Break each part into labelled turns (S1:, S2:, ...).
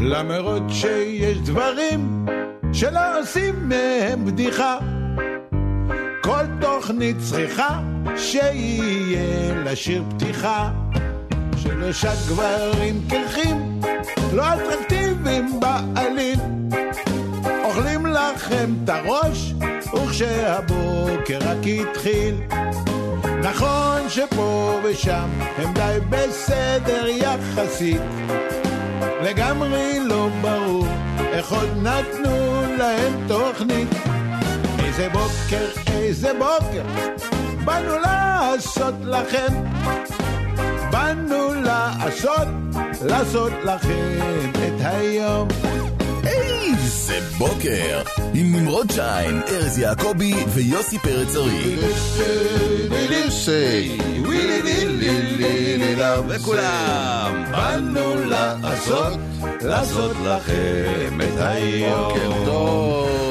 S1: למרות שיש דברים שלא עושים מהם בדיחה. כל תוכנית צריכה שיהיה לשיר פתיחה. שלושה גברים קרחים, לא אטרקטיביים בעליל. אוכלים לכם את הראש, וכשהבוקר רק התחיל. נכון שפה ושם הם די בסדר יחסית. לגמרי לא ברור איך עוד נתנו להם תוכנית. איזה בוקר, איזה בוקר, באנו לעשות לכם. באנו לעשות, לעשות לכם את היום.
S2: איזה בוקר! עם נמרוד שיין, ארז יעקבי ויוסי פרץ ארי.
S1: וכולם, באנו לעשות, לעשות לכם את היום.
S3: בוקר טוב.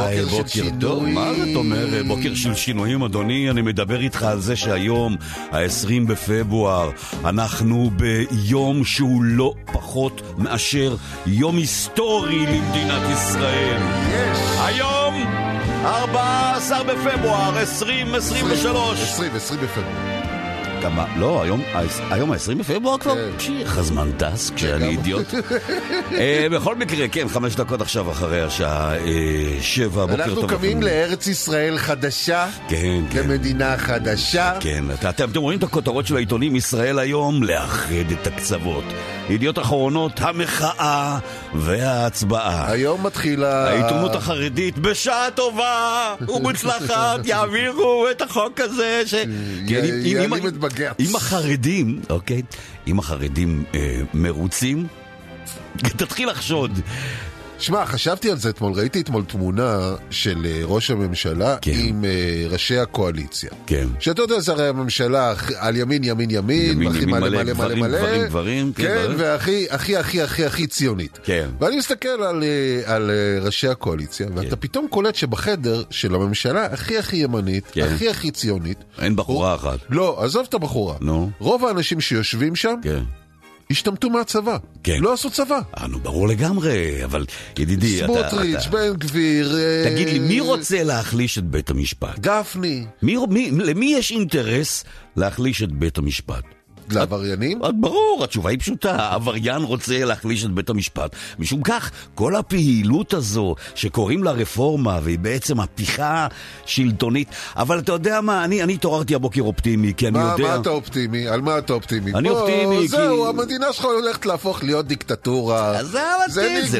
S4: וואי
S3: בוקר של.
S4: טוב. מה זאת אומרת? בוקר של שינויים, אדוני. אני מדבר איתך על זה שהיום, ה-20 בפברואר, אנחנו ביום שהוא לא פחות מאשר יום היסטורי למדינת ישראל.
S3: יש.
S4: היום, 14 בפברואר 2023.
S3: 20, 20 בפברואר.
S4: כמה? לא, היום, היום ה-20 בפברואר כבר?
S3: כן.
S4: איך הזמן טס כשאני אידיוט. אה, בכל מקרה, כן, חמש דקות עכשיו אחרי השעה אה, שבע, בוקר טוב.
S3: אנחנו קמים. לארץ ישראל חדשה,
S4: כן, כן.
S3: למדינה חדשה.
S4: כן, אתם, רואים את הכותרות של העיתונים ישראל היום? לאחד את הקצוות. ידיעות אחרונות, המחאה וההצבעה.
S3: היום מתחיל ה...
S4: העיתונות החרדית, בשעה טובה ומוצלחת, יעבירו את החוק הזה ש... כן,
S3: יעלים את בג"ץ.
S4: אם החרדים, אוקיי, אם החרדים אה, מרוצים, תתחיל לחשוד.
S3: שמע, חשבתי על זה אתמול, ראיתי אתמול תמונה של אה, ראש הממשלה
S4: כן.
S3: עם אה, ראשי הקואליציה.
S4: כן.
S3: שאתה יודע, זה הרי הממשלה על ימין, ימין, ימין,
S4: ימין, ימין
S3: מלא
S4: מלא,
S3: מלא מלא.
S4: גברים, גברים, כן,
S3: כן. והכי, הכי, הכי, הכי, הכי ציונית.
S4: כן.
S3: ואני מסתכל על, אה, על ראשי הקואליציה, ואתה פתאום קולט שבחדר של הממשלה הכי הכי ימנית,
S4: כן.
S3: הכי הכי ציונית,
S4: אין בחורה אחת.
S3: לא, עזוב את הבחורה.
S4: נו.
S3: רוב האנשים שיושבים שם
S4: כן.
S3: השתמטו מהצבא.
S4: כן.
S3: לא עשו צבא.
S4: אה, נו, ברור לגמרי, אבל ידידי, אתה...
S3: סמוטריץ', בן גביר... אה,
S4: תגיד לי, מי רוצה להחליש את בית המשפט?
S3: גפני.
S4: מי, מי, למי יש אינטרס להחליש את בית המשפט?
S3: לעבריינים?
S4: ברור, התשובה היא פשוטה, העבריין רוצה להחליש את בית המשפט. משום כך, כל הפעילות הזו שקוראים לה רפורמה, והיא בעצם הפיכה שלטונית, אבל אתה יודע מה, אני התעוררתי הבוקר אופטימי, כי אני
S3: מה,
S4: יודע...
S3: מה אתה אופטימי? על מה אתה אופטימי?
S4: אני
S3: בוא,
S4: אופטימי, כי-
S3: זהו, המדינה שלך הולכת להפוך להיות דיקטטורה.
S4: זה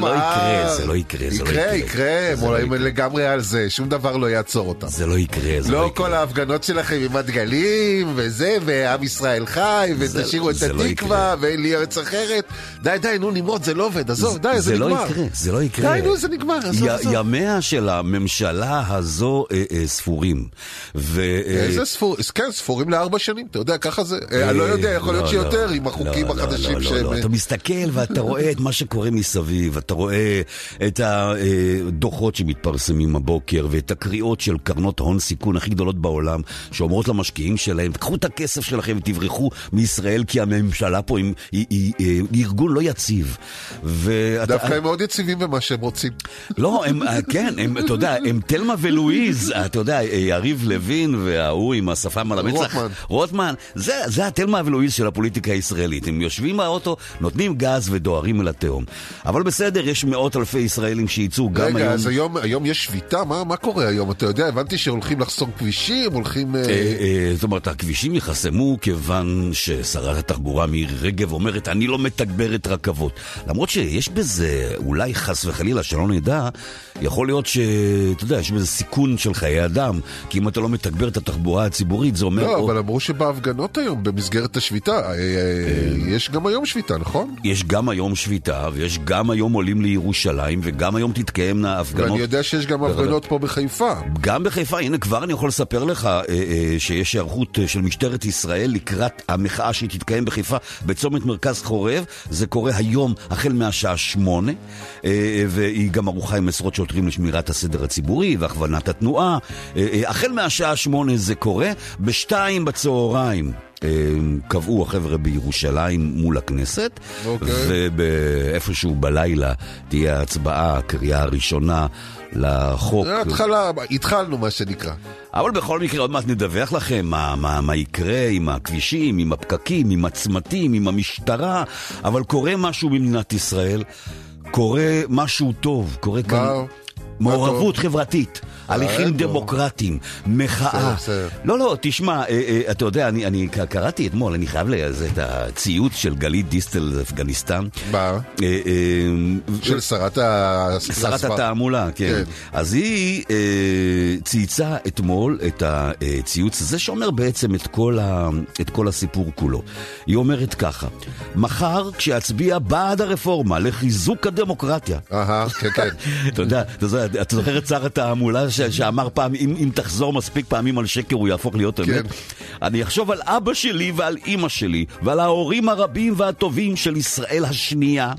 S4: לא יקרה, זה לא יקרה, זה לא
S3: יקרה,
S4: יקרה.
S3: יקרה,
S4: זה לא
S3: הם
S4: יקרה.
S3: לגמרי על זה, שום דבר לא יעצור אותם.
S4: זה לא יקרה, זה לא
S3: לא
S4: יקרה.
S3: כל ההפגנות שלכם עם הדגלים, וזה, ועם ישראל חי,
S4: זה-
S3: ותשאירו את
S4: לא
S3: התקווה, ואין לי ארץ אחרת. די, די, נו, נמרוד, זה לא עובד, עזוב, די, זה
S4: לא
S3: נגמר.
S4: יקרה, זה לא יקרה.
S3: די, נו, זה נגמר, עזוב, עזוב.
S4: ימיה של הממשלה הזו אה, אה, ספורים. אה,
S3: איזה ספור, כן, ספורים לארבע שנים, אתה יודע, ככה זה. אני לא יודע, יכול להיות
S4: לא,
S3: שיותר עם החוקים החדשים שהם...
S4: אתה מסתכל ואתה רואה את מה שקורה מסביב, אתה רואה את הדוחות שמתפרסמים הבוקר ואת הקריאות של קרנות ההון סיכון הכי גדולות בעולם, שאומרות למשקיעים שלהם, קחו את הכסף שלכם ותברחו מישראל כי הממשלה פה היא, היא, היא, היא, היא ארגון לא יציב. ואתה-
S3: דווקא הם מאוד יציבים במה שהם רוצים.
S4: לא, הם, אה, כן, הם, אתה יודע, הם תלמה ולואיז, אתה יודע, אה, יריב לוין וההוא עם השפם על המצח.
S3: רוטמן.
S4: רוטמן. זה, זה התלמה ולואיז של הפוליטיקה הישראלית. הם יושבים באוטו, נותנים גז ודוהרים אל התהום. אבל בסדר, יש מאות אלפי ישראלים שיצאו גם
S3: רגע,
S4: היום.
S3: אז היום, היום יש שביתה? מה, מה קורה היום? אתה יודע, הבנתי שהולכים לחסום כבישים, הולכים... אה,
S4: אה, אה, זאת אומרת, הכבישים ייחסמו כיוון ששרת התחבורה מירי רגב אומרת, אני לא מתגברת רכבות. למרות שיש בזה, אולי חס וחלילה, שלא נדע, יכול להיות ש... אתה יודע, יש בזה סיכון של חיי אדם, כי אם אתה לא מתגבר את התחבורה הציבורית, זה אומר...
S3: לא,
S4: או-
S3: אבל אמרו שבהפגנות היום, במסגרת השביתה, אה, אה, יש גם היום שביתה, נכון?
S4: יש גם היום שביתה, ויש גם היום עולים לירושלים, וגם היום תתקיימנה הפגנות.
S3: ואני יודע שיש גם. הפגנות פה בחיפה.
S4: גם בחיפה, הנה כבר אני יכול לספר לך אה, שיש היערכות של משטרת ישראל לקראת המחאה שהיא תתקיים בחיפה בצומת מרכז חורב. זה קורה היום החל מהשעה שמונה, אה, והיא גם ערוכה עם עשרות שוטרים לשמירת הסדר הציבורי והכוונת התנועה. אה, אה, החל מהשעה שמונה זה קורה, בשתיים בצהריים. אה, קבעו החבר'ה בירושלים מול הכנסת,
S3: אוקיי.
S4: ואיפשהו בלילה תהיה ההצבעה, הקריאה הראשונה לחוק.
S3: זה התחלה, התחלנו מה שנקרא.
S4: אבל בכל מקרה, עוד מעט נדווח לכם מה, מה, מה יקרה עם הכבישים, עם הפקקים, עם הצמתים, עם המשטרה, אבל קורה משהו במדינת ישראל, קורה משהו טוב, קורה כאן... מעורבות חברתית, הליכים. דמוקרטיים, מחאה. לא, לא, תשמע, אה, אה, אתה יודע, אני, קראתי אתמול, אני חייב לזה את הציוץ של גלית דיסטל אפגניסטן.
S3: מה?
S4: אה,
S3: של שרת ה...
S4: שרת. התעמולה, כן.
S3: כן.
S4: אז היא צייצה אתמול את הציוץ הזה שאומר בעצם את כל, הסיפור כולו. היא אומרת ככה, מחר כשאצביע בעד הרפורמה לחיזוק הדמוקרטיה,
S3: אהה, כן, כן.
S4: אתה יודע, אתה זוכר את שר התעמולה ש- שאמר פעם, אם, אם תחזור מספיק פעמים על שקר הוא יהפוך להיות אמת?
S3: כן.
S4: אני אחשוב על אבא שלי ועל אימא שלי ועל ההורים הרבים והטובים של ישראל השנייה.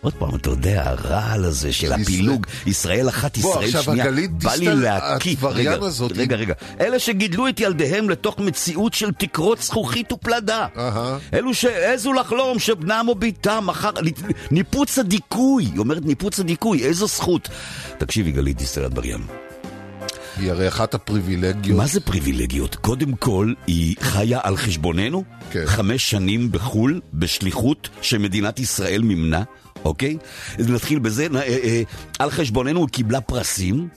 S4: עוד פעם, אתה יודע, הרעל הזה של. הפילוג, ישראל אחת, ישראל שנייה, בא לי.
S3: הטבריין
S4: רגע, רגע, רגע. אלה שגידלו את ילדיהם לתוך מציאות של תקרות זכוכית ופלדה. אלו שהעזו לחלום שבנם או ביתם מחר... ניפוץ הדיכוי, היא אומרת ניפוץ הדיכוי, איזו זכות. תקשיבי, גלית דיסטל אטבריאן,
S3: היא הרי אחת הפריבילגיות.
S4: מה זה פריבילגיות? קודם כל, היא חיה על חשבוננו,
S3: כן.
S4: חמש שנים בחו"ל, בשליחות שמדינת ישראל מימנה, אוקיי? נתחיל בזה, נ- אה, אה, על חשבוננו היא קיבלה פרסים.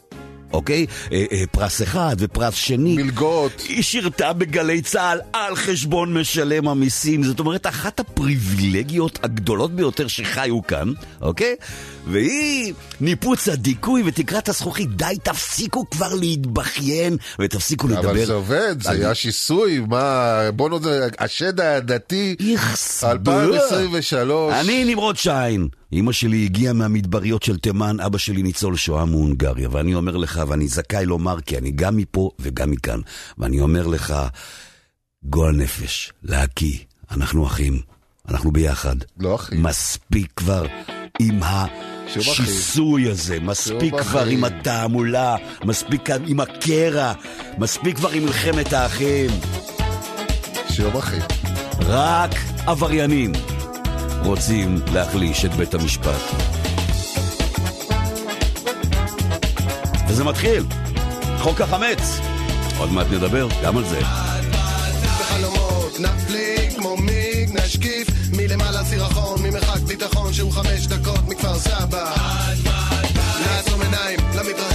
S4: אוקיי? אה, אה, פרס אחד ופרס שני.
S3: מלגות.
S4: היא שירתה בגלי צה"ל על חשבון משלם המיסים. זאת אומרת, אחת הפריבילגיות הגדולות ביותר שחיו כאן, אוקיי? והיא ניפוץ הדיכוי ותקרת הזכוכית. די, תפסיקו כבר להתבכיין ותפסיקו לדבר.
S3: אבל זה עובד, זה היה שיסוי, מה... בוא נודה, השד העדתי,
S4: איכס,
S3: 2023.
S4: אני נמרוד שיין. אמא שלי הגיעה מהמדבריות של תימן, אבא שלי ניצול שואה מהונגריה. ואני אומר לך, ואני זכאי לומר, כי אני גם מפה וגם מכאן. ואני אומר לך, גועל נפש, להקיא, אנחנו אחים, אנחנו ביחד.
S3: לא אחי.
S4: מספיק כבר עם
S3: אחי.
S4: השיסוי הזה, מספיק כבר. עם התעמולה, מספיק עם הקרע, מספיק כבר עם מלחמת האחים.
S3: שיום אחי.
S4: רק עבריינים רוצים להחליש את בית המשפט. וזה מתחיל. חוק החמץ. עוד מעט נדבר גם על זה.
S5: בחלומות נפליג כמו מיג נשקיף מלמעלה סירחון ממרחק ביטחון שהוא חמש דקות מכפר סבא. נעצום עיניים למתרחש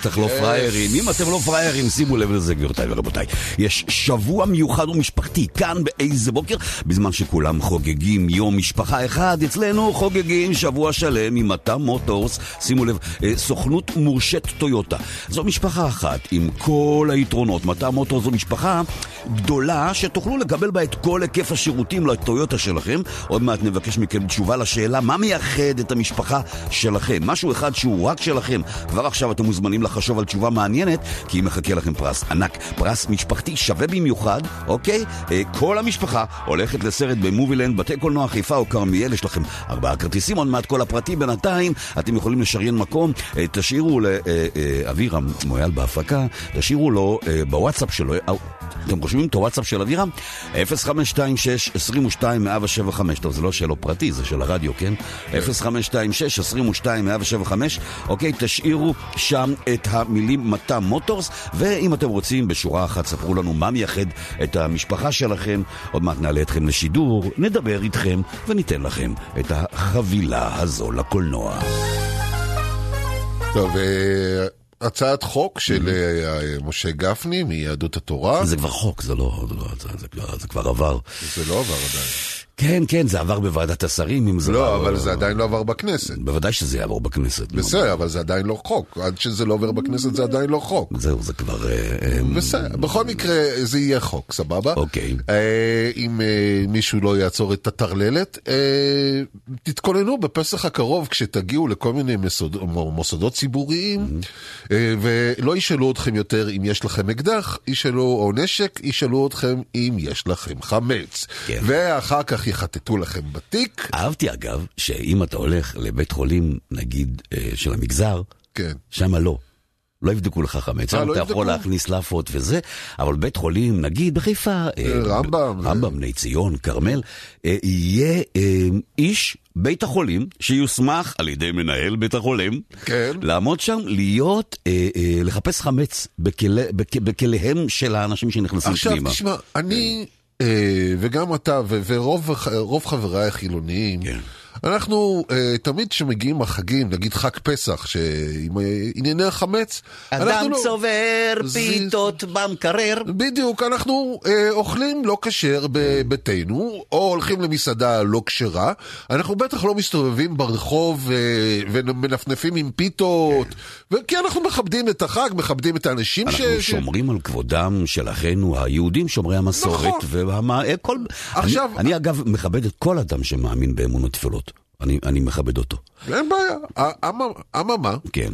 S5: בטח לא פראיירים.
S6: אם
S4: אתם לא פראיירים, שימו לב לזה, גבירותיי ורבותיי. יש שבוע מיוחד ומשפחתי כאן באיזה בוקר, בזמן שכולם חוגגים יום משפחה אחד, אצלנו חוגגים שבוע שלם עם מטה מוטורס. שימו לב, אה, סוכנות מורשת טויוטה. זו משפחה אחת עם כל היתרונות. מטה מוטורס זו משפחה גדולה שתוכלו לקבל בה את כל היקף השירותים לטויוטה שלכם. עוד מעט נבקש מכם תשובה לשאלה מה מייחד את המשפחה שלכם. משהו אחד שהוא רק שלכם. כבר עכשיו אתם מוזמנים לחשוב על תשובה מעניינת, כי מחכה לכם פרס ענק. פרס משפחתי שווה במיוחד, אוקיי? אה, כל המשפחה הולכת לסרט במובילנד, בתי קולנוע חיפה או כרמיאל, יש לכם ארבעה כרטיסים, עוד מעט כל הפרטים. בינתיים אתם יכולים לשריין מקום, אה, תשאירו לאבירם מויאל בהפקה, תשאירו לו אה, בוואטסאפ שלו, אה, אתם רושמים את הוואטסאפ של אבירם? 0526-22-175. טוב, זה לא שלו פרטי, זה של הרדיו, כן? 0526-22-175. אוקיי, תשאירו שם את המילים מטה מוטורס, ואם אתם רוצים, בשורה אחת ספרו לנו מה מייחד את המשפחה שלכם. עוד מעט נעלה אתכם לשידור, נדבר איתכם וניתן לכם את החבילה הזו לקולנוע.
S3: טוב, אה, הצעת חוק של אה, משה גפני מיהדות התורה.
S4: זה כבר חוק, זה לא... זה, לא- זה כבר עבר.
S3: זה לא עבר עדיין.
S4: כן, כן, זה עבר בוועדת השרים, אם זה
S3: לא, אבל זה עדיין לא עבר בכנסת.
S4: בוודאי שזה יעבור בכנסת. נו.
S3: בסדר, אבל זה עדיין לא חוק. עד שזה לא עובר בכנסת זה עדיין לא חוק.
S4: זהו, זה כבר... אה, אה,
S3: בסדר, בכל מקרה זה יהיה חוק, סבבה?
S4: אוקיי.
S3: אה, אם מישהו לא יעצור את הטרללת, תתכוננו בפסח הקרוב כשתגיעו לכל מיני מסוד, מוסדות ציבוריים, ולא ישאלו אתכם יותר אם יש לכם אקדח, ישאלו, או נשק, ישאלו אתכם אם יש לכם חמץ.
S4: כן.
S3: ואחר כך יחטטו לכם בתיק.
S4: אהבתי אגב, שאם אתה הולך לבית חולים, נגיד, אה, של המגזר,
S3: כן.
S4: שמה לא. לא יבדקו לך חמץ,
S3: אה,
S4: שם
S3: לא
S4: אתה? יכול להכניס לאפות וזה, אבל בית חולים, נגיד בחיפה, אה,
S3: רמב"ם,
S4: רמב"ם, בני ציון, כרמל, אה, יהיה אה, איש בית החולים שיוסמך על ידי מנהל בית החולים,
S3: כן.
S4: לעמוד שם, להיות, אה, אה, לחפש חמץ בכליהם של האנשים שנכנסים
S3: עכשיו
S4: פנימה.
S3: תשמע, אני אה, וגם אתה ורוב רוב חבריי החילוניים,
S4: כן.
S3: אנחנו אה, תמיד כשמגיעים החגים, נגיד חג פסח, שעם אה, ענייני החמץ,
S4: אדם
S3: אנחנו לא-
S4: צובר
S3: זה-
S4: פיתות במקרר.
S3: בדיוק, אנחנו אה, אוכלים לא כשר בביתנו, או הולכים למסעדה לא כשרה. אנחנו בטח לא מסתובבים ברחוב אה, ומנפנפים עם פיתות, כי אנחנו מכבדים את החג, מכבדים את האנשים ש...
S4: אנחנו
S3: ש-
S4: שומרים על כבודם של אחינו היהודים שומרי המסורת.
S3: נכון.
S4: ומה, אה, כל...
S3: עכשיו-
S4: אני, אני אגב מכבד את כל אדם שמאמין באמונות טפלות. אני, אני מכבד אותו.
S3: אין בעיה. אממה,
S4: כן.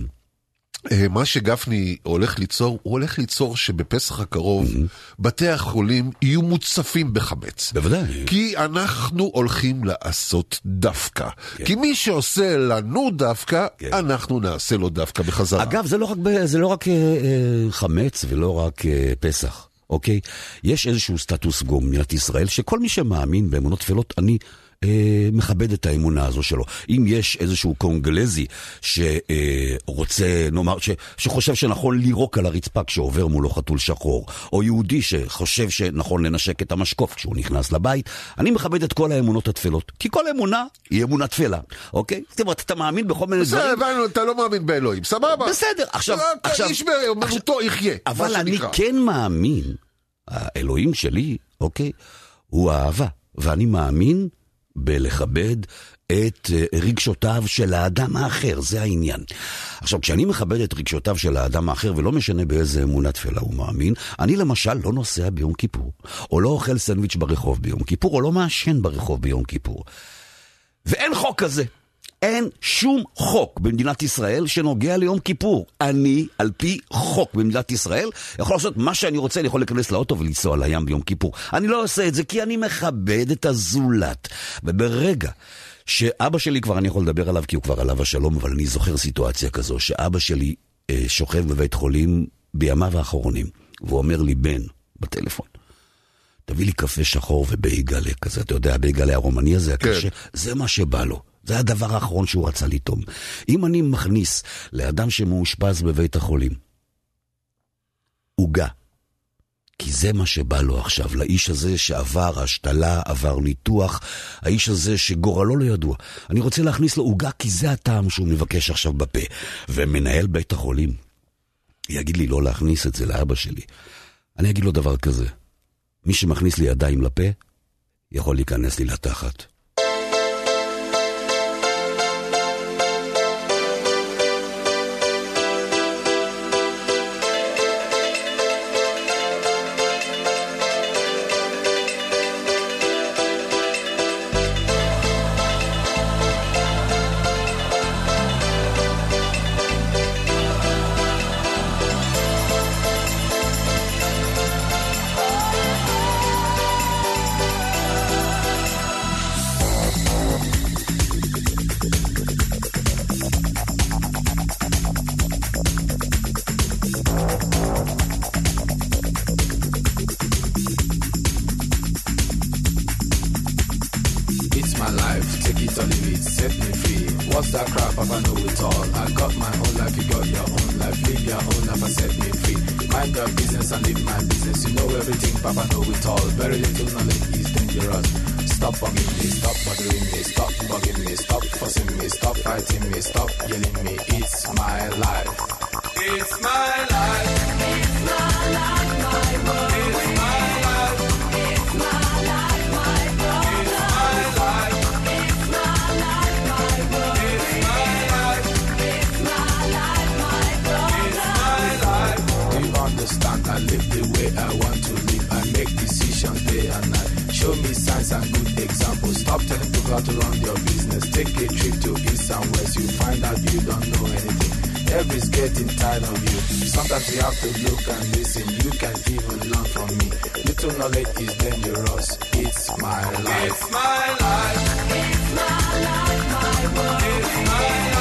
S3: אה, מה שגפני הולך ליצור, הוא הולך ליצור שבפסח הקרוב בתי החולים יהיו מוצפים בחמץ.
S4: בוודאי.
S3: כי אנחנו הולכים לעשות דווקא. כי מי שעושה לנו דווקא,
S4: כן.
S3: אנחנו נעשה לו דווקא בחזרה.
S4: אגב, זה לא רק, זה לא רק אה, אה, חמץ ולא רק אה, פסח, אוקיי? יש איזשהו סטטוס גו במדינת ישראל, שכל מי שמאמין באמונות טפלות, אני... אה, מכבד את האמונה הזו שלו. אם יש איזשהו קונגלזי שרוצה, נאמר, ש, שחושב שנכון לירוק על הרצפה כשעובר מולו חתול שחור, או יהודי שחושב שנכון לנשק את המשקוף כשהוא נכנס לבית, אני מכבד את כל האמונות הטפלות. כי כל אמונה היא אמונה טפלה, אוקיי? זאת אומרת, אתה מאמין בכל מיני
S3: בסדר,
S4: דברים.
S3: הבנו, אתה לא מאמין באלוהים, סבבה.
S4: בסדר, עכשיו-
S3: רק
S4: עכשיו-
S3: איש באמונתו יחיה.
S4: אבל אני. כן מאמין, האלוהים שלי, אוקיי, הוא האהבה, ואני מאמין בלכבד את אה, רגשותיו של האדם האחר, זה העניין. עכשיו, כשאני מכבד את רגשותיו של האדם האחר, ולא משנה באיזה אמונה תפלה הוא מאמין, אני למשל לא נוסע ביום כיפור, או לא אוכל סנדוויץ' ברחוב ביום כיפור, או לא מעשן ברחוב ביום כיפור. ואין חוק כזה. אין שום חוק במדינת ישראל שנוגע ליום כיפור. אני, על פי חוק במדינת ישראל, יכול לעשות מה שאני רוצה, אני יכול להיכנס לאוטו ולנסוע לים ביום כיפור. אני לא עושה את זה כי אני מכבד את הזולת. וברגע שאבא שלי, כבר אני יכול לדבר עליו כי הוא כבר עליו השלום, אבל אני זוכר סיטואציה כזו, שאבא שלי אה, שוכב בבית חולים בימיו האחרונים, והוא אומר לי, בן, בטלפון, תביא לי קפה שחור ובייגלה כזה, אתה יודע, הבייגלה הרומני הזה,
S3: כן.
S4: הקשה, זה מה שבא לו. זה הדבר האחרון שהוא רצה לטעום. אם אני מכניס לאדם שמאושפז בבית החולים עוגה, כי זה מה שבא לו עכשיו, לאיש הזה שעבר השתלה, עבר ניתוח, האיש הזה שגורלו לא ידוע. אני רוצה להכניס לו עוגה כי זה הטעם שהוא מבקש עכשיו בפה. ומנהל בית החולים יגיד לי לא להכניס את זה לאבא שלי. אני אגיד לו דבר כזה, מי שמכניס לי ידיים לפה, יכול להיכנס לי לתחת.
S7: To run your business. Take a trip to east and west. You find out you don't know anything. Everybody's getting tired of you. Sometimes you have to look and listen. You can even learn from me. Little knowledge is dangerous. It's my life. It's my life. It's my life, my world. It's my life.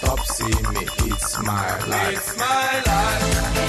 S7: Stop seeing me. It's my life. It's my life.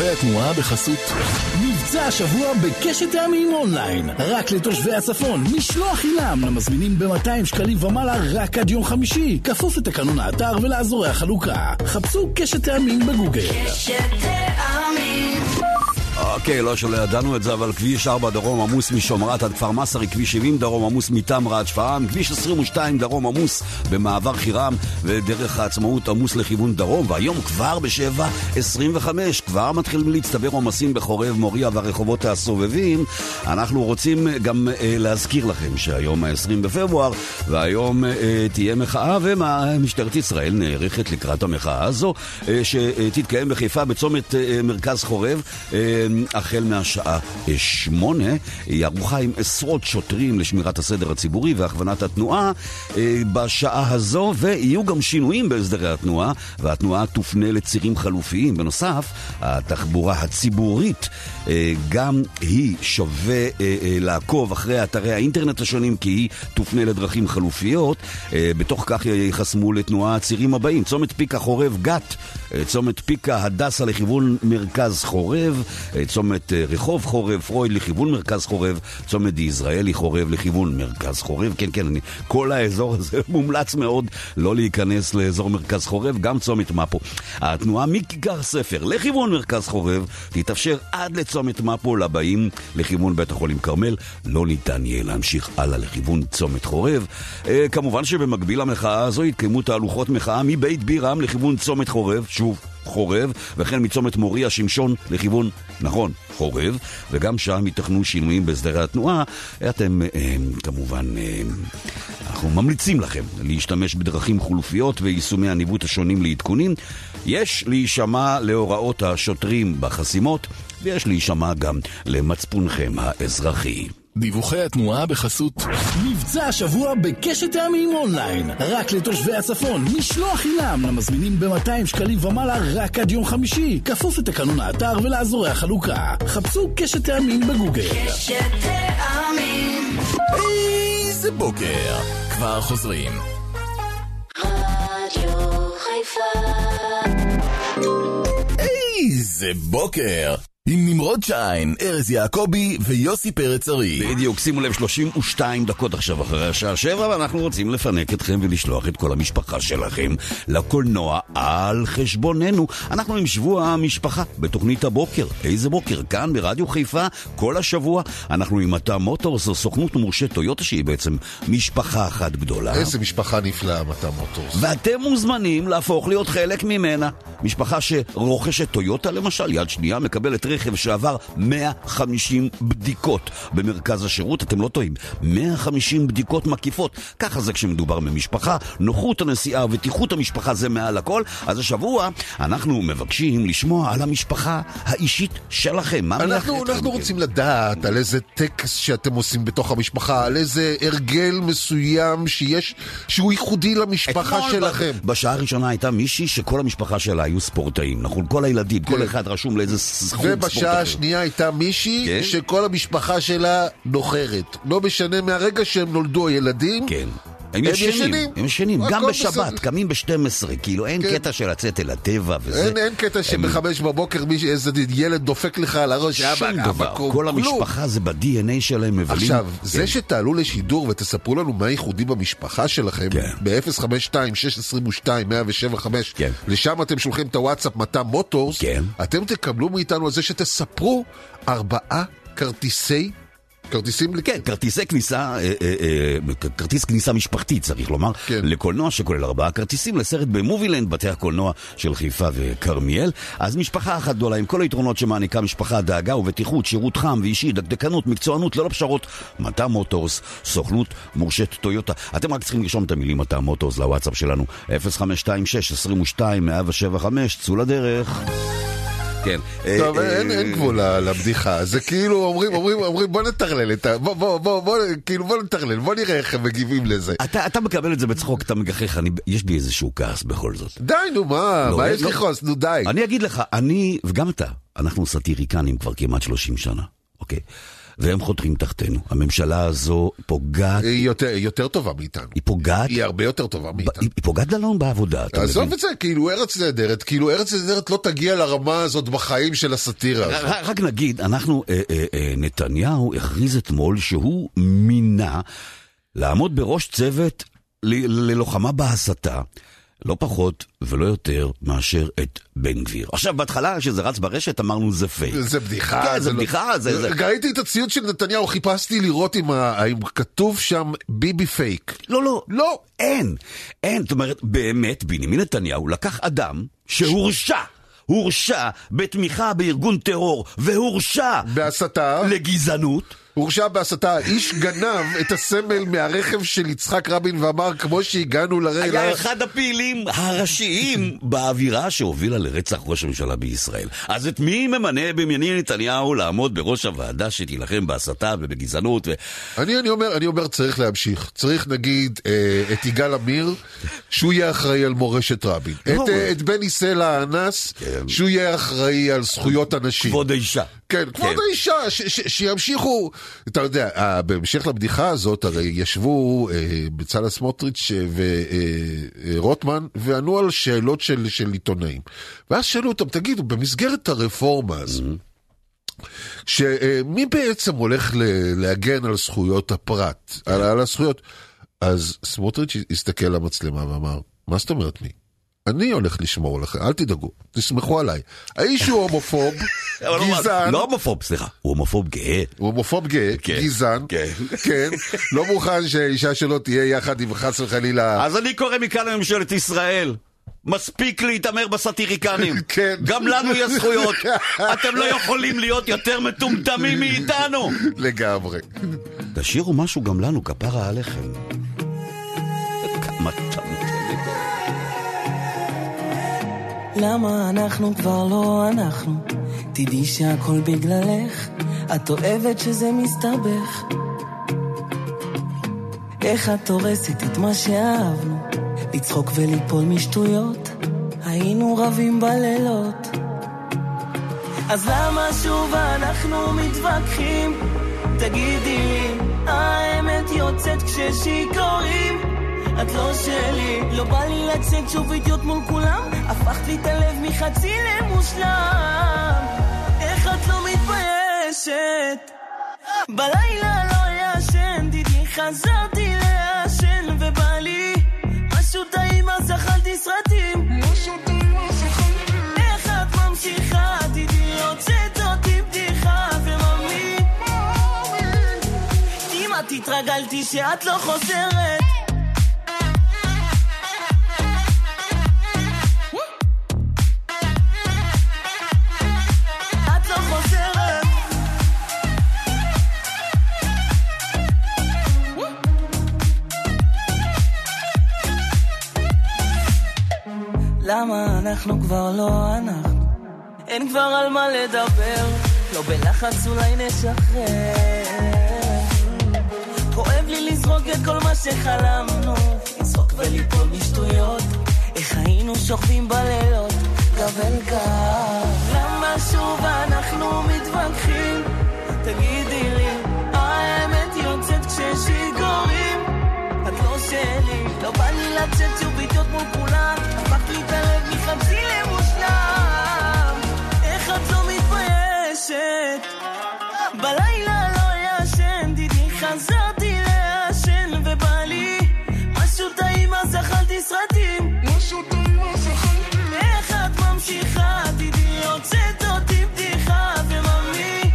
S2: דיווחי התנועה בחסות
S8: מבצע השבוע בקשת טעמים אונליין. רק לתושבי הצפון, משלוח חינם למזמינים ב-200 שקלים ומעלה רק עד יום חמישי. כפוף לתקנון האתר ולאזורי החלוקה. חפשו קשת טעמים בגוגל.
S4: אוקיי, לא שלא ידענו את זה, אבל כביש 4 דרום עמוס משומרת עד כפר מסרי, כביש 70 דרום עמוס מתמרה עד שפרעם, כביש 22 דרום עמוס במעבר חירם, ודרך העצמאות עמוס לכיוון דרום, והיום כבר ב-7.25 כבר מתחילים להצטבר עומסים בחורב מוריה והרחובות הסובבים. אנחנו רוצים גם אה, להזכיר לכם שהיום ה-20 בפברואר, והיום אה, תהיה מחאה, ומשטרת ישראל נערכת לקראת המחאה הזו, אה, שתתקיים בחיפה בצומת אה, מרכז חורב. אה, החל מהשעה שמונה, היא ערוכה עם עשרות שוטרים לשמירת הסדר הציבורי והכוונת התנועה אה, בשעה הזו, ויהיו גם שינויים בהסדרי התנועה, והתנועה תופנה לצירים חלופיים. בנוסף, התחבורה הציבורית, אה, גם היא שווה אה, אה, לעקוב אחרי אתרי האינטרנט השונים, כי היא תופנה לדרכים חלופיות. אה, בתוך כך ייחסמו לתנועה הצירים הבאים: צומת פיקה חורב גת, אה, צומת פיקה הדסה לכיוון מרכז חורב, אה, צומת אה, רחוב חורב, פרויד לכיוון מרכז חורב, צומת יזרעאלי חורב לכיוון מרכז חורב. כן, כן, אני, כל האזור הזה מומלץ מאוד לא להיכנס לאזור מרכז חורב, גם צומת מפו. התנועה מכיכר ספר לכיוון מרכז חורב תתאפשר עד לצומת מפו לבאים לכיוון בית החולים כרמל. לא ניתן יהיה להמשיך הלאה לכיוון צומת חורב. אה, כמובן שבמקביל למחאה הזו יתקיימו תהלוכות מחאה מבית בירם לכיוון צומת חורב, שוב. חורב, וכן מצומת מוריה שמשון לכיוון, נכון, חורב, וגם שם ייתכנו שינויים בהסדרי התנועה. אתם אה, כמובן, אה, אנחנו ממליצים לכם להשתמש בדרכים חלופיות ויישומי הניווט השונים לעדכונים. יש להישמע להוראות השוטרים בחסימות, ויש להישמע גם למצפונכם האזרחי.
S2: דיווחי התנועה בחסות
S8: מבצע השבוע בקשת טעמים אונליין. רק לתושבי הצפון, משלוח חינם למזמינים ב-200 שקלים ומעלה רק עד יום חמישי. כפוף לתקנון האתר ולאזורי החלוקה. חפשו קשת טעמים בגוגל.
S2: איזה בוקר. כבר חוזרים. איזה בוקר. עם נמרוד שיין, ארז יעקבי ויוסי פרץ ארי.
S4: בדיוק, שימו לב, 32 דקות עכשיו אחרי השעה 7, ואנחנו רוצים לפנק אתכם ולשלוח את כל המשפחה שלכם לקולנוע על חשבוננו. אנחנו עם שבוע המשפחה בתוכנית הבוקר. איזה בוקר? כאן ברדיו חיפה, כל השבוע. אנחנו עם מטע מוטורס, סוכנות מורשת טויוטה, שהיא בעצם משפחה אחת גדולה.
S3: איזה משפחה נפלאה, מטה מוטורס.
S4: ואתם מוזמנים להפוך להיות חלק ממנה. משפחה שרוכשת טויוטה למשל, יד שנייה מקבלת רכב שעבר 150 בדיקות במרכז השירות, אתם לא טועים, 150 בדיקות מקיפות. ככה זה כשמדובר במשפחה, נוחות הנסיעה ובטיחות המשפחה זה מעל הכל. אז השבוע אנחנו מבקשים לשמוע על המשפחה האישית שלכם.
S3: אנחנו? אנחנו רוצים לדעת על איזה טקס שאתם עושים בתוך המשפחה, על איזה הרגל מסוים שיש, שהוא ייחודי למשפחה שלכם.
S4: ב- בשעה הראשונה הייתה מישהי שכל המשפחה שלה היו ספורטאים, נכון? כל הילדים, כל
S3: כן.
S4: אחד רשום לאיזה סכום
S3: ובשעה
S4: אחר.
S3: השנייה הייתה מישהי
S4: כן.
S3: שכל המשפחה שלה נוחרת. לא משנה מהרגע שהם נולדו הילדים.
S4: כן. הם ישנים. הם ישנים, גם בשבת. קמים ב-12, כאילו אין
S3: כן.
S4: קטע של לצאת אל הטבע וזה.
S3: אין, אין קטע שבחמש בבוקר איזה ילד דופק לך על הראש,
S4: שום
S3: אבא,
S4: דבר,
S3: אבא, כלום.
S4: כל המשפחה זה ב-DNA שלהם מבלים.
S3: עכשיו,
S4: כן.
S3: זה שתעלו לשידור ותספרו לנו מה ייחודי במשפחה שלכם,
S4: כן.
S3: ב-052-622-175,
S4: כן.
S3: לשם אתם שולחים את הוואטסאפ מטע מוטורס. אתם תקבלו מאיתנו על זה שתספרו ארבעה כרטיסי, כרטיסים,
S4: כן, כרטיסי כניסה, אה, אה, אה, כרטיס כניסה משפחתי צריך לומר,
S3: כן.
S4: לקולנוע שכולל ארבעה כרטיסים לסרט במובילנד, בתי הקולנוע של חיפה וכרמיאל. אז משפחה אחת גדולה עם כל היתרונות שמעניקה משפחה, דאגה ובטיחות, שירות חם ואישי, דקדקנות, מקצוענות, ללא פשרות. מטע מוטורס, סוכנות מורשת טויוטה. אתם רק צריכים לרשום את המילים מטע מוטורס לוואטסאפ שלנו, 0526-22-175, צאו לדרך. כן.
S3: טוב,
S4: אה,
S3: אין,
S4: אה,
S3: גבול לבדיחה, זה כאילו אומרים, אומרים, אומרים בוא נטרלל את ה... בוא, בוא, בוא, בוא, כאילו בוא נטרלל, בוא נראה איך הם מגיבים לזה.
S4: אתה, מקבל את זה בצחוק, אתה מגחך, יש בי איזשהו כעס בכל זאת.
S3: די, נו מה,
S4: לא,
S3: מה יש
S4: לא.
S3: לכעוס, נו די.
S4: אני אגיד לך, אני, וגם אתה, אנחנו סאטיריקנים כבר כמעט 30 שנה, אוקיי? והם חותרים תחתינו. הממשלה הזו פוגעת,
S3: היא יותר, יותר טובה מאיתנו.
S4: היא פוגעת,
S3: היא הרבה יותר טובה מאיתנו.
S4: היא היא פוגעת לנו בעבודה, אתה
S3: עזוב
S4: מבין?
S3: את זה, כאילו ארץ נהדרת, כאילו ארץ נהדרת לא תגיע לרמה הזאת בחיים של הסאטירה הזאת.
S4: רק נגיד, אנחנו, אה, אה, אה, נתניהו הכריז אתמול שהוא מינה לעמוד בראש צוות ל- ללוחמה בהסתה. לא פחות ולא יותר מאשר את בן גביר. עכשיו, בהתחלה, כשזה רץ ברשת, אמרנו זה פייק.
S3: זה בדיחה.
S4: כן, זה
S3: לא-
S4: בדיחה, זה... זה...
S3: ראיתי את הציוץ של נתניהו, חיפשתי לראות אם ה- האם כתוב שם ביבי פייק.
S4: לא, לא,
S3: לא.
S4: אין. אין. זאת אומרת, באמת, בנימין נתניהו לקח אדם שהורשע. הורשע בתמיכה בארגון טרור, והורשע
S3: בהסתה,
S4: לגזענות.
S3: הורשע בהסתה, האיש גנב את הסמל מהרכב של יצחק רבין ואמר, כמו שהגענו
S4: היה
S3: לרגע...
S4: אחד הפעילים הראשיים באווירה שהובילה לרצח ראש הממשלה בישראל. אז את מי ממנה בנימין נתניהו לעמוד בראש הוועדה שתילחם בהסתה ובגזענות? ו...
S3: אני, אני אומר, אני אומר, צריך להמשיך. צריך נגיד אה, את יגאל עמיר, שהוא יהיה אחראי על מורשת רבין.
S4: לא,
S3: את, אה, את בני סלע האנס,
S4: כן.
S3: שהוא יהיה אחראי על זכויות הנשים.
S4: כבוד האישה.
S3: כן, כבוד האישה, ש- ש- שימשיכו, אתה יודע, אה, בהמשך לבדיחה הזאת, הרי ישבו אה, בצלאל סמוטריץ' ורוטמן, וענו על שאלות של, של עיתונאים. ואז שאלו אותם, תגידו, במסגרת הרפורמה הזו, שמי בעצם הולך ל- להגן על זכויות הפרט, על, על הזכויות? אז סמוטריץ' הסתכל למצלמה ואמר, מה זאת אומרת מי? אני הולך לשמור לכם, אל תדאגו, תסמכו עליי. האיש הוא הומופוב, גזען,
S4: לא הומופוב, סליחה, הוא הומופוב גאה.
S3: הוא הומופוב גאה,
S4: כן,
S3: גזען,
S4: כן.
S3: כן, לא מוכן שהאישה שלו תהיה יחד עם חס וחלילה...
S4: אז אני קורא מכאן לממשלת ישראל. מספיק להתעמר בסאטיריקנים.
S3: כן.
S4: גם לנו יש זכויות. אתם לא יכולים להיות יותר מטומטמים מאיתנו.
S3: לגמרי.
S4: תשאירו משהו גם לנו, כפרה עליכם. כמה
S9: למה אנחנו כבר לא אנחנו? תדעי שהכל בגללך, את אוהבת שזה מסתבך. איך את הורסת את מה שאהבנו? לצחוק וליפול משטויות, היינו רבים בלילות. אז למה שוב אנחנו מתווכחים? תגידי לי, האמת יוצאת כששיכורים? את לא שלי, לא בא לי לצאת שוב אידיוט מול כולם, הפכת לי את הלב מחצי למושלם. איך את לא מתביישת? בלילה לא ישן, דידי חזרתי לעשן, ובא לי משהו טעים אז אכלתי סרטים. איך את ממשיכה, דידי הוצאת אותי בדיחה, וממי כמעט התרגלתי שאת לא חוזרת. אנחנו כבר לא אנחנו? אין כבר על מה לדבר, לא בלחץ אולי נשחרר. כואב לי לזרוק את כל מה שחלמנו, לצחוק וליפול משטויות, איך היינו שוכבים בלילות, אל גב. למה שוב אנחנו מתווכחים? תגידי לי, האמת יוצאת כששיכורים? את לא שלי, לא בא לי לצאת שוב איתות מול כולם, הפכת לי את הלב מחצי למושלם. איך את לא מתביישת? בלילה לא ישן, דידי חזרתי לעשן, ובא לי משהו טעים אז אכלתי סרטים. איך את ממשיכה, דידי הוצאת אותי בדיחה, וממי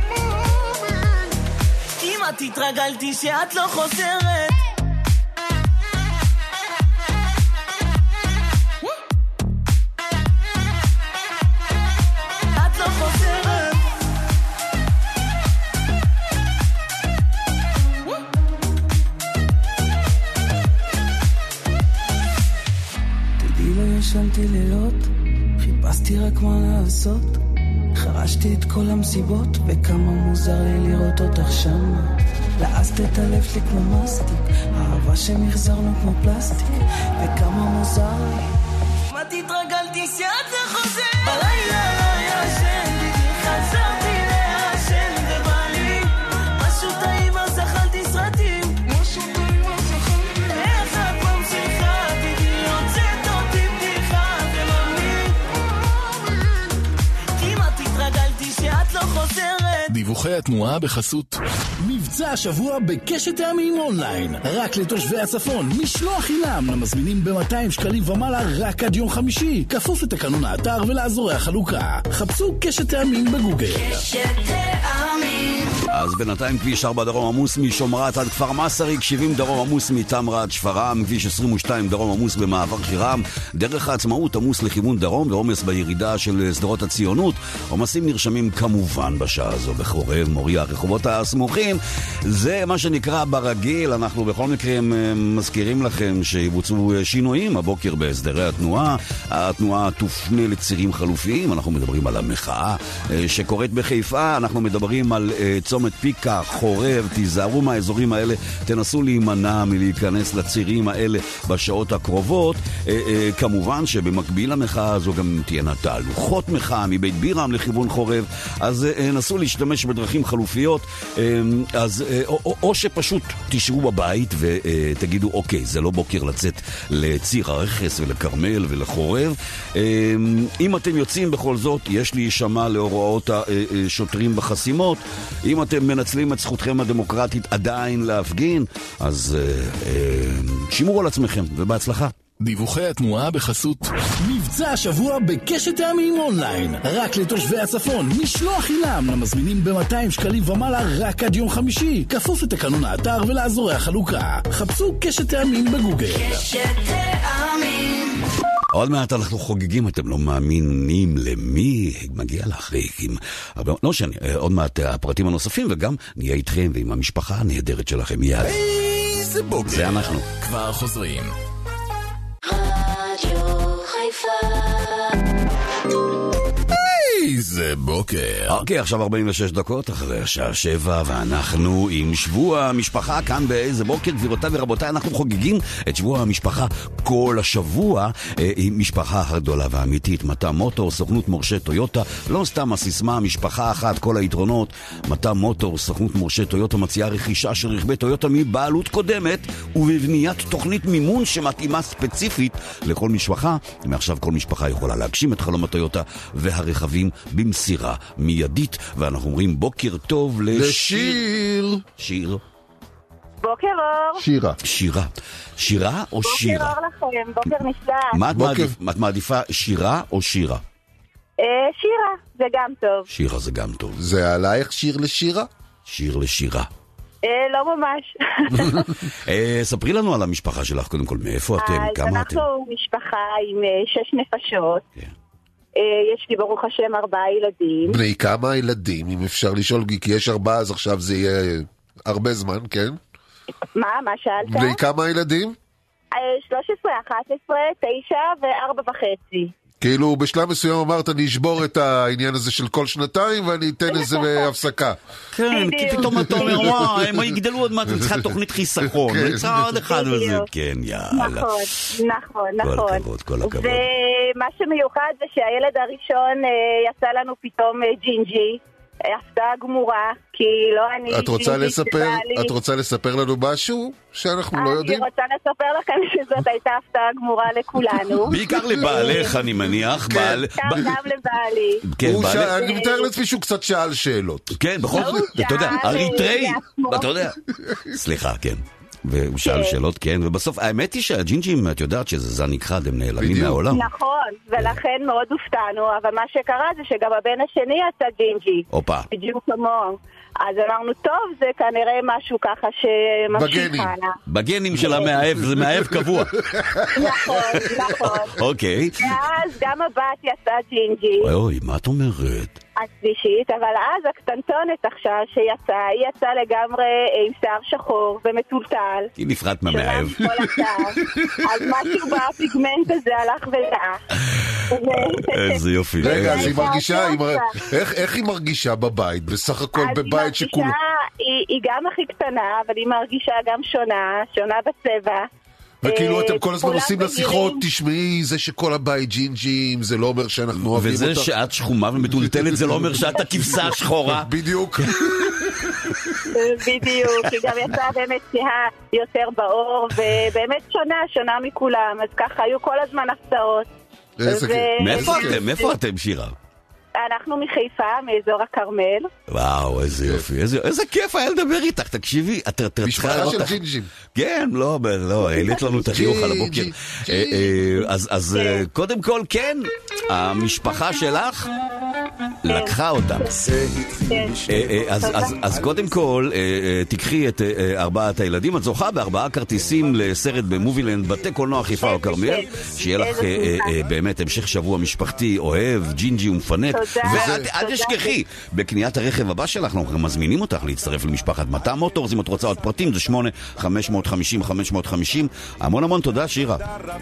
S9: כמעט התרגלתי שאת לא חוזרת. ישנתי לילות, חיפשתי רק מה לעשות. חרשתי את כל המסיבות, וכמה מוזר לי לראות אותך שמה. לעסת את הלב שלי כמו מסטיק, אהבה שמחזרנו כמו פלסטיק, וכמה מוזר לי.
S7: דיווחי התנועה בחסות
S8: מבצע השבוע בקשת טעמים אונליין. רק לתושבי הצפון, משלוח חינם למזמינים ב-200 שקלים ומעלה רק עד יום חמישי. כפוף לתקנון האתר ולאזורי החלוקה. חפשו קשת טעמים בגוגל.
S4: אז בינתיים כביש 4 דרום עמוס משומרת עד כפר מסריק, 70 דרום עמוס מתמרה עד שפרעם, כביש 22 דרום עמוס במעבר חירם, דרך העצמאות עמוס לכיוון דרום ועומס בירידה של שדרות הציונות. עומסים נרשמים כמובן בשעה הזו בחורב, מוריה, הרחובות הסמוכים. זה מה שנקרא ברגיל, אנחנו בכל מקרה מזכירים לכם שיבוצעו שינויים הבוקר בהסדרי התנועה. התנועה תופנה לצירים חלופיים, אנחנו מדברים על המחאה אה, שקורית בחיפה, אנחנו מדברים על אה, צומת פיקה, חורב, תיזהרו מהאזורים האלה, תנסו להימנע מלהיכנס לצירים האלה בשעות הקרובות. אה, כמובן שבמקביל למחאה הזו גם תהיינה תהלוכות מחאה מבית בירם לכיוון חורב, אז נסו להשתמש בדרכים חלופיות, אז אה, או, או, או שפשוט תשבו בבית ותגידו, אוקיי, זה לא בוקר לצאת לציר הרכס ולכרמל ולחורב. אה, אם אתם יוצאים בכל זאת, יש להישמע להוראות השוטרים בחסימות. אם אתם מנצלים את זכותכם הדמוקרטית עדיין להפגין, אז אה, אה, שימרו על עצמכם, ובהצלחה.
S7: דיווחי התנועה בחסות
S8: מבצע השבוע בקשת טעמים אונליין. רק לתושבי הצפון, משלוח חינם למזמינים ב-200 שקלים ומעלה רק עד יום חמישי. כפוף לתקנון האתר ולאזורי החלוקה. חפשו קשת טעמים בגוגל.
S4: עוד מעט אנחנו חוגגים, אתם לא מאמינים למי מגיע לאחריקים. הרבה, לא משנה, אה, עוד מעט אה, הפרטים הנוספים, וגם נהיה איתכם ועם המשפחה הנהדרת שלכם מיד.
S2: איזה בוקר.
S4: זה אנחנו.
S7: כבר חוזרים. far.
S2: איזה בוקר.
S4: אוקיי, עכשיו 46 דקות אחרי השעה 7, ואנחנו עם שבוע המשפחה כאן באיזה בוקר. גבירותיי ורבותיי, אנחנו חוגגים את שבוע המשפחה כל השבוע אה, עם משפחה הגדולה והאמיתית. מטע מוטור, סוכנות מורשה טויוטה, לא סתם הסיסמה, משפחה אחת, כל היתרונות. מטע מוטור, סוכנות מורשה טויוטה מציעה רכישה של רכבי טויוטה מבעלות קודמת ובבניית תוכנית מימון שמתאימה ספציפית לכל משפחה. מעכשיו כל משפחה יכולה להגשים את חלום הטויוטה והרכבים במסירה מיידית. ואנחנו אומרים בוקר טוב לשיר.
S3: לשיר.
S4: שיר.
S10: בוקר אור.
S3: שירה.
S4: שירה. שירה או שירה?
S10: בוקר אור לכם, בוקר נפלא.
S4: מה את
S3: בוקר.
S4: את מעדיפה, שירה או שירה?
S10: אה, שירה, זה גם טוב.
S4: שירה זה גם טוב.
S3: זה עלייך שיר לשירה?
S4: שיר לשירה.
S10: אה, לא ממש.
S4: אה, ספרי לנו על המשפחה שלך, קודם כל, מאיפה אתם?
S10: אז
S4: כמה אתם?
S10: אנחנו משפחה עם שש נפשות.
S4: כן.
S10: אה, יש לי ברוך השם ארבעה ילדים.
S3: בני כמה ילדים, אם אפשר לשאול, כי יש ארבעה, אז עכשיו זה יהיה הרבה זמן, כן?
S10: מה, מה שאלת?
S3: בני כמה ילדים?
S10: אה, 13, 11, 9 וארבע וחצי.
S3: כאילו בשלב מסוים אמרת אני אשבור את העניין הזה של כל שנתיים ואני אתן איזה הפסקה.
S4: כן, כי. פתאום אתה אומר, וואי, הם יגדלו עוד מעט, אני צריכה תוכנית חיסכון,
S3: כן.
S4: אני צריכה עוד אחד וזה. כן, יאללה.
S10: נכון, נכון,
S4: כל
S10: נכון.
S4: הכבוד, כל הכבוד.
S10: ומה שמיוחד זה שהילד הראשון אה, יצא לנו פתאום אה, ג'ינג'י. אה, הפתעה גמורה, כי לא אני...
S3: את רוצה לספר,
S10: שבעלי-
S3: את רוצה לספר לנו משהו שאנחנו לא יודעים?
S10: אני רוצה לספר לכם שזאת הייתה הפתעה גמורה לכולנו.
S4: בעיקר לבעלך, אני מניח. בעל-
S10: גם
S4: ב-
S10: גם לבעלי.
S4: כן,
S3: הוא
S4: בעלך.
S3: שאל- אני מתאר לעצמי שהוא קצת שאל שאלות.
S4: כן, בכל זאת, אתה יודע, אריתראי,
S10: אה.
S4: אתה יודע. סליחה, כן. והוא שאל
S10: כן.
S4: שאלות, כן, ובסוף, האמת היא שהג'ינג'ים, את יודעת שזה זן נכחד, הם נעלמים
S3: בדיוק.
S4: מהעולם.
S10: נכון, ולכן מאוד הופתענו, אבל מה שקרה זה שגם הבן השני יצא ג'ינג'י.
S4: הופה.
S10: בדיוק כמוהו. אז אמרנו, טוב, זה כנראה משהו ככה שממשיך
S3: בגנים.
S10: הלאה.
S4: בגנים של המאהב, זה מאהב קבוע.
S10: נכון, נכון.
S4: אוקיי.
S10: ואז גם הבת יצאה ג'ינג'י,
S4: אוי, אוי, מה את אומרת?
S10: השלישית, אבל אז הקטנטונת עכשיו שיצאה, היא יצאה לגמרי עם שיער שחור ומטולטל.
S4: היא נפרדת מהמאהב.
S10: אז משהו בפיגמנט הזה הלך ודעך.
S4: איזה יופי.
S3: רגע, אז
S10: זה
S3: היא מרגישה, איך איך היא מרגישה בבית? בסך הכל בבית שכולו...
S10: היא היא גם הכי קטנה, אבל היא מרגישה גם שונה, שונה בצבע.
S3: וכאילו
S10: אה,
S3: אתם כל הזמן
S10: כולם
S3: עושים לה שיחות. תשמעי, זה שכל הבית ג'ינג'ים, זה לא אומר שאנחנו אוהבים אותך.
S4: וזה שאת שחומה ומטולטלת זה לא אומר שאת הכבשה השחורה.
S3: בדיוק.
S10: בדיוק, היא גם יצאה באמת כהה יותר באור, ובאמת שונה, שונה מכולם, אז ככה היו כל הזמן הפתעות.
S3: איזה כיף.
S4: מאיפה
S10: איזה
S4: אתם?
S10: כיף.
S4: מאיפה אתם, שירה?
S10: אנחנו מחיפה, מאזור הכרמל.
S4: וואו, איזה יופי, איזה, איזה כיף היה לדבר איתך, תקשיבי, את את- צריכה
S3: משפחה של
S4: אותך-
S3: ג'ינג'ים.
S4: כן, לא, לא, העלית לנו את החיוך על הבוקר. אה, אה, אז אז אה, קודם כל, כן, המשפחה שלך לקחה אותם.
S10: כן.
S4: אה, אז- אז- אז קודם כל, אה, אה, תיקחי את ארבעת הילדים. את זוכה בארבעה כרטיסים לסרט במובילנד, בתי קולנוע חיפה או כרמיאל. שיהיה לך באמת המשך שבוע משפחתי, אוהב, ג'ינג'י ומפנק.
S10: תודה,
S4: ואל תשכחי, בקניית הרכב הבא שלך, אנחנו מזמינים אותך להצטרף למשפחת מטע מוטורס. אם את רוצה עוד פרטים, זה 8 550 550 המון המון תודה, שירה.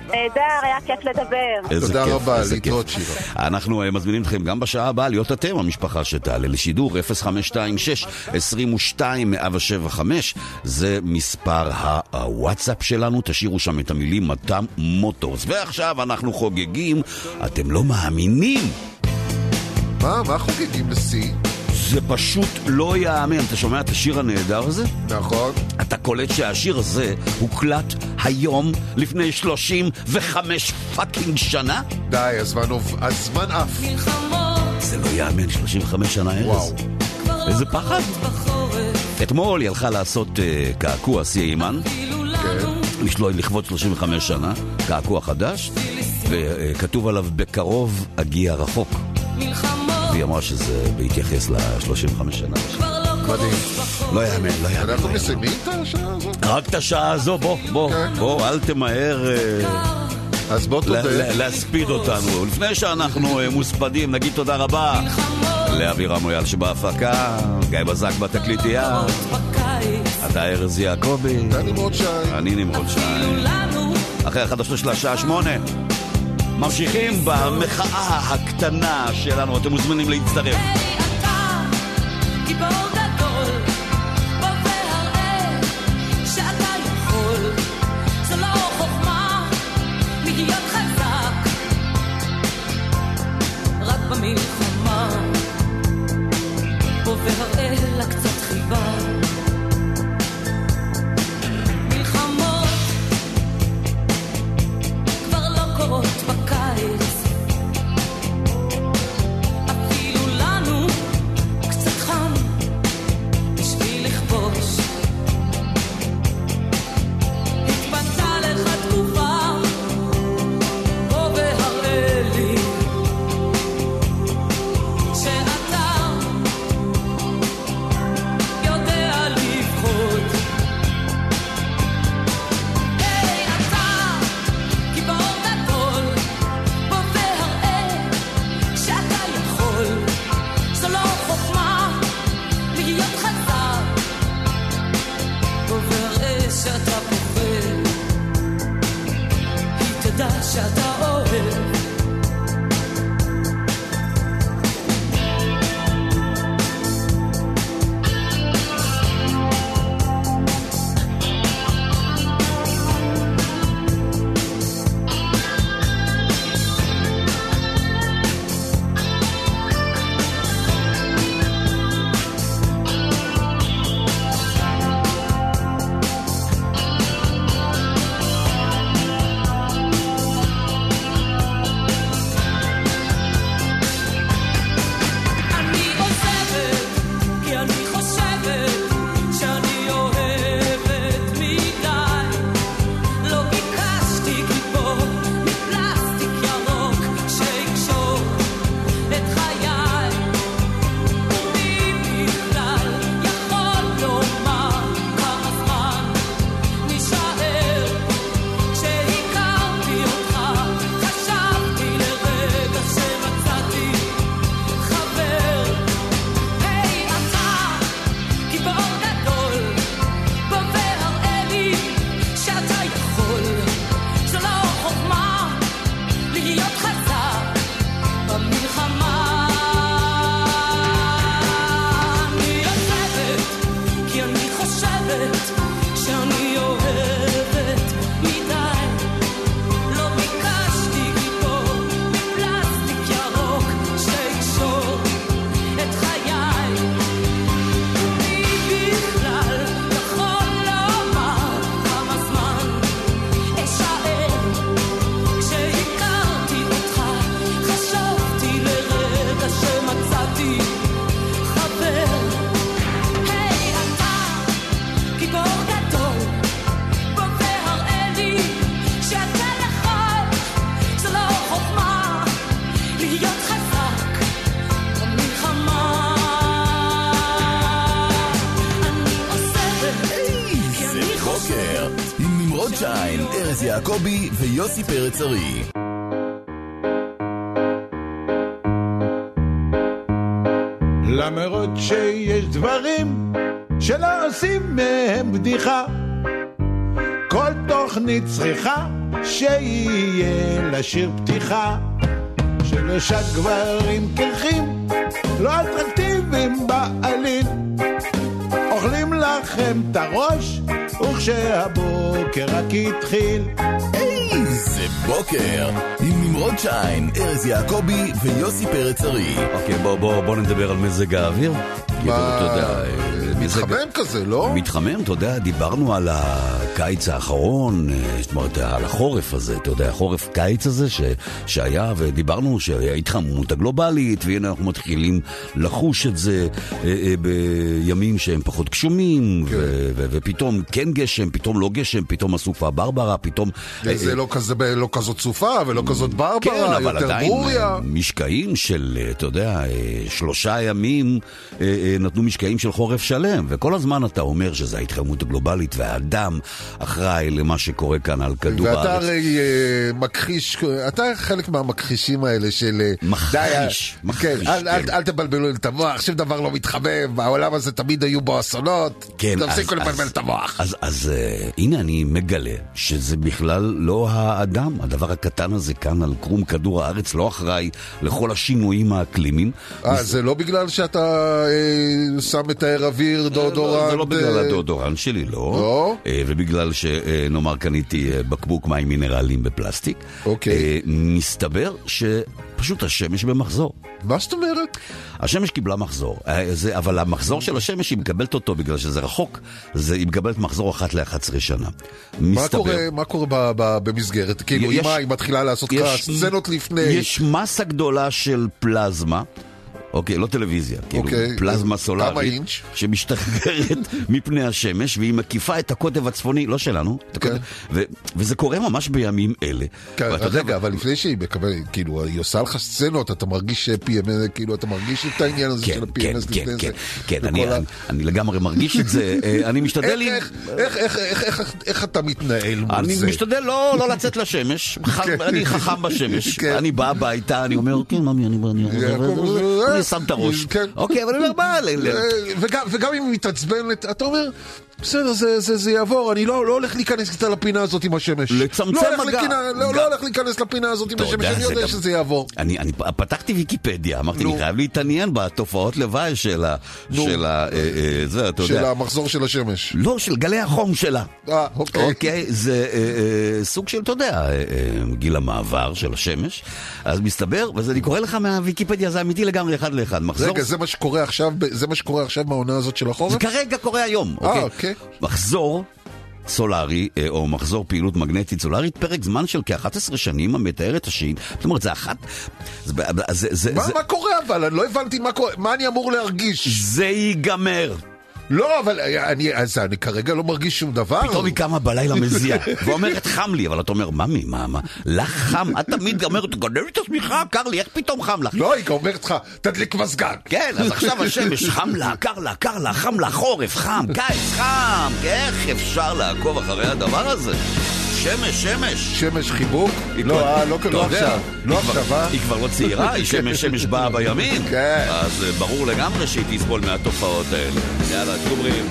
S10: נהדר, היה כיף לדבר.
S4: איזה
S3: תודה רבה. להתראות שירה.
S4: אנחנו אה, מזמינים אתכם גם בשעה הבאה להיות אתם המשפחה שתעלה לשידור 0526 22 175 זה מספר הוואטסאפ שלנו, תשאירו שם את המילים מתם מוטורס. ועכשיו אנחנו חוגגים, אתם לא מאמינים,
S3: מה, מה חוגגים לשיר?
S4: זה פשוט לא ייאמן. אתה שומע את השיר הנהדר הזה?
S3: נכון.
S4: אתה קולט שהשיר הזה הוקלט היום לפני 35 fucking שנה?
S3: די, הזמן הזמן עף.
S4: זה לא ייאמן, 35 שנה ארז.
S3: וואו.
S4: איזה פחד. אתמול היא הלכה לעשות uh, קעקוע שיא אימן,
S3: כן.
S4: לשלו- לכבוד 35 שנה, קעקוע חדש, וכתוב עליו בקרוב אגיע רחוק. והיא אמרה שזה בהתייחס ל-35 שנה.
S3: מדהים.
S4: לא יאמן, לא יאמן.
S3: אנחנו
S4: לא.
S3: מסיימים את השעה הזאת?
S4: רק את השעה הזו, בוא, בוא,
S3: כן.
S4: בוא, אל תמהר אה,
S3: אז בוא תודה.
S4: להספיד אותנו. לפני שאנחנו אה, מוספדים, נגיד תודה רבה לאבירם מויאל שבהפקה, גיא בזק בתקליטייה, אתה ארז יעקבי,
S3: דני נמרוד שי.
S4: אני נמרוד שי. אחרי החדשות של השעה שמונה. ממשיכים במחאה הקטנה שלנו, אתם מוזמנים להצטרף.
S2: ויוסי פרץ ארי.
S1: למרות שיש דברים שלא עושים מהם בדיחה. כל תוכנית צריכה שיהיה לה שיר פתיחה. שלושה גברים קרחים, לא אטרקטיביים בעליל. אוכלים לכם את הראש, וכשהבוקר רק התחיל.
S2: איזה בוקר! עם נמרוד שיין, ארז יעקבי ויוסי פרץ ארי.
S4: אוקיי, בוא, בוא, בוא נדבר על מזג האוויר. כאילו, אתה יודע, אה,
S3: מתחמם כזה, לא?
S4: מתחמם, אתה יודע, דיברנו על הקיץ האחרון, אה, זאת אומרת, על החורף הזה, אתה יודע, החורף קיץ הזה ש, שהיה, ודיברנו שההתחממות הגלובלית, והנה אנחנו מתחילים לחוש את זה אה, אה, בימים שהם פחות גשומים,
S3: כן.
S4: ו, ו, ופתאום כן גשם, פתאום לא גשם, פתאום הסופה ברברה, פתאום...
S3: זה לא כזה- לא כזאת סופה ולא כזאת
S4: כן,
S3: ברברה,
S4: אבל
S3: יותר
S4: עדיין
S3: ברוריה.
S4: משקעים של, אתה יודע, שלושה ימים נתנו משקעים של חורף שלם, וכל הזמן אתה אומר שזה ההתחממות הגלובלית, והאדם אחראי למה שקורה כאן על כדור
S3: ואתה
S4: הארץ.
S3: הרי אה, מכחיש, אתה חלק מהמכחישים האלה של... אה,
S4: מכחיש,
S3: די,
S4: מכחיש,
S3: כן, אל- אל-
S4: כן.
S3: אל תבלבלו את המוח, שום דבר לא מתחמם, בעולם הזה תמיד היו בו אסונות.
S4: כן,
S3: תפסיקו
S4: אז-
S3: לבלבל
S4: אז-
S3: את המוח.
S4: אז, אז uh, הנה אני מגלה שזה בכלל לא האדם, הדבר הקטן הזה כאן על קרום כדור הארץ לא אחראי לכל השינויים האקלימיים.
S3: אה, זה לא בגלל שאתה אה, שם את האר אוויר, דאודורנט?
S4: זה לא בגלל
S3: אה,
S4: הדאודורנט שלי, לא.
S3: לא?
S4: אה, ובגלל שנאמר קניתי אה, בקבוק מים מינרליים בפלסטיק.
S3: אוקיי.
S4: מסתבר שפשוט השמש במחזור.
S3: מה זאת אומרת?
S4: השמש קיבלה מחזור, זה, אבל המחזור של השמש היא מקבלת אותו בגלל שזה רחוק, זה, היא מקבלת מחזור אחת ל-11 שנה.
S3: מה
S4: מסתבר-
S3: קורה, מה קורה ב, ב, במסגרת? כאילו,
S4: יש-
S3: אמא, היא מתחילה לעשות לך סצנות לפני...
S4: יש מסה גדולה של פלזמה. אוקיי, לא טלוויזיה, כאילו
S3: אוקיי,
S4: פלזמה סולארית,
S3: אינץ'?
S4: שמשתחררת מפני השמש, והיא מקיפה את הקוטב הצפוני, לא שלנו, את הקוטב- ו- וזה קורה ממש בימים אלה.
S3: כן,
S4: ואתה יודע,
S3: רגע, אבל לפני שהיא מקבלת, כאילו, היא עושה לך סצנות, אתה מרגיש PMS, כאילו, אתה מרגיש את העניין הזה
S4: כן,
S3: של
S4: כן,
S3: ה-PMS
S4: כן,
S3: לפני
S4: כן,
S3: זה.
S4: כן,
S3: וכל
S4: אני-
S3: ה-
S4: אני- אני לגמרי מרגיש את זה, אה, אני משתדל... עם-
S3: איך- איך- איך- איך- איך- איך אתה מתנהל מול
S4: אני
S3: זה?
S4: משתדל לא, לא לצאת לשמש,
S3: כן.
S4: אני חכם בשמש,
S3: כן.
S4: אני בא הביתה, אני אומר, כן, ממי, אני אני- אני שם את הראש.
S3: כן.
S4: אוקיי, אבל אני אומר, מה,
S3: אה, וגם אם היא מתעצבנת, אתה אומר, בסדר, זה- זה זה יעבור, אני לא לא הולך להיכנס איתה לפינה הזאת עם השמש.
S4: לצמצם
S3: לא
S4: מגע.
S3: לכינה- לא
S4: גם-
S3: לא הולך להיכנס לפינה הזאת עם השמש,
S4: יודע,
S3: אני יודע
S4: גם-
S3: שזה יעבור.
S4: אני, אני פתחתי ויקיפדיה, אמרתי. אני חייב להתעניין בתופעות לוואי של ה...
S3: נו.
S4: של ה... אה, אה, זה, אתה
S3: של
S4: יודע.
S3: המחזור של השמש.
S4: לא, של גלי החום שלה.
S3: אה, אוקיי.
S4: אוקיי, זה אה, סוג של, אתה יודע, גיל המעבר של השמש. אז מסתבר, וזה אני קורא לך מהוויקיפדיה, זה אמיתי לגמרי אחד לאחד. מחזור...
S3: רגע, זה מה שקורה עכשיו, זה מה שקורה עכשיו בעונה הזאת של החורף?
S4: זה כרגע קורה היום,
S3: אה,
S4: אוקיי? מחזור סולארי, אה, או מחזור פעילות מגנטית סולארית, פרק זמן של כ-11 שנים המתאר את השין. זאת אומרת, זה אחת... זה, זה, זה,
S3: מה
S4: זה,
S3: מה קורה אבל? אני לא הבנתי מה קורה, מה אני אמור להרגיש?
S4: זה ייגמר.
S3: לא, אבל אני, אז אני כרגע לא מרגיש שום דבר.
S4: פתאום היא קמה בלילה מזיעה, ואומרת חם לי, אבל אתה אומר, ממי, מה, מה, לך חם? את תמיד אומרת, תגנב את עצמך, קר לי, איך פתאום חם לך?
S3: לא, היא אומרת לך, תדליק מזגן.
S4: כן, אז עכשיו השמש חם לה, קר לה, קר לה, חם לה, חורף, חם, קיץ, חם, איך אפשר לעקוב אחרי הדבר הזה? שמש, שמש.
S3: שמש חיבוק? לא, אה, לא עכשיו. לא עכשיו, אה?
S4: היא כבר לא צעירה, היא שמש, שמש באה בימין.
S3: כן.
S4: אז אה, ברור לגמרי שהיא תסבול מהתופעות האלה. יאללה, גומרים.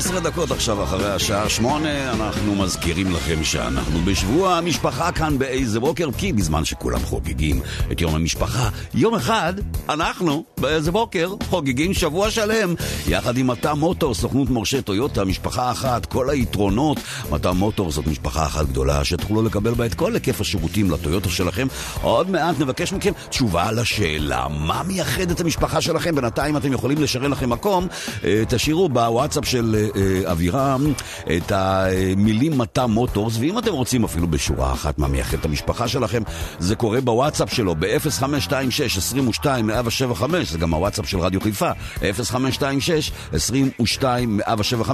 S4: 12 דקות עכשיו אחרי השעה שמונה, אנחנו מזכירים לכם שאנחנו בשבוע המשפחה כאן באיזה בוקר, כי בזמן שכולם חוגגים את יום המשפחה, יום אחד אנחנו באיזה בוקר חוגגים שבוע שלם, יחד עם מטע מוטור, סוכנות מורשה טויוטה, משפחה אחת, כל היתרונות. מטע מוטור זאת משפחה אחת גדולה שתוכלו לקבל בה את כל היקף השירותים לטויוטה שלכם. עוד מעט נבקש מכם תשובה על השאלה, מה מייחד את המשפחה שלכם? בינתיים אתם יכולים לשרת לכם מקום, אה, תשאירו בוואטסאפ של אה, אבירם את המילים מטע מוטורס, ואם אתם רוצים אפילו בשורה אחת מה מייחד את המשפחה שלכם, זה קורה בוואטסאפ שלו ב-0526-22-175, זה גם הוואטסאפ של רדיו חיפה, 0526-22-175.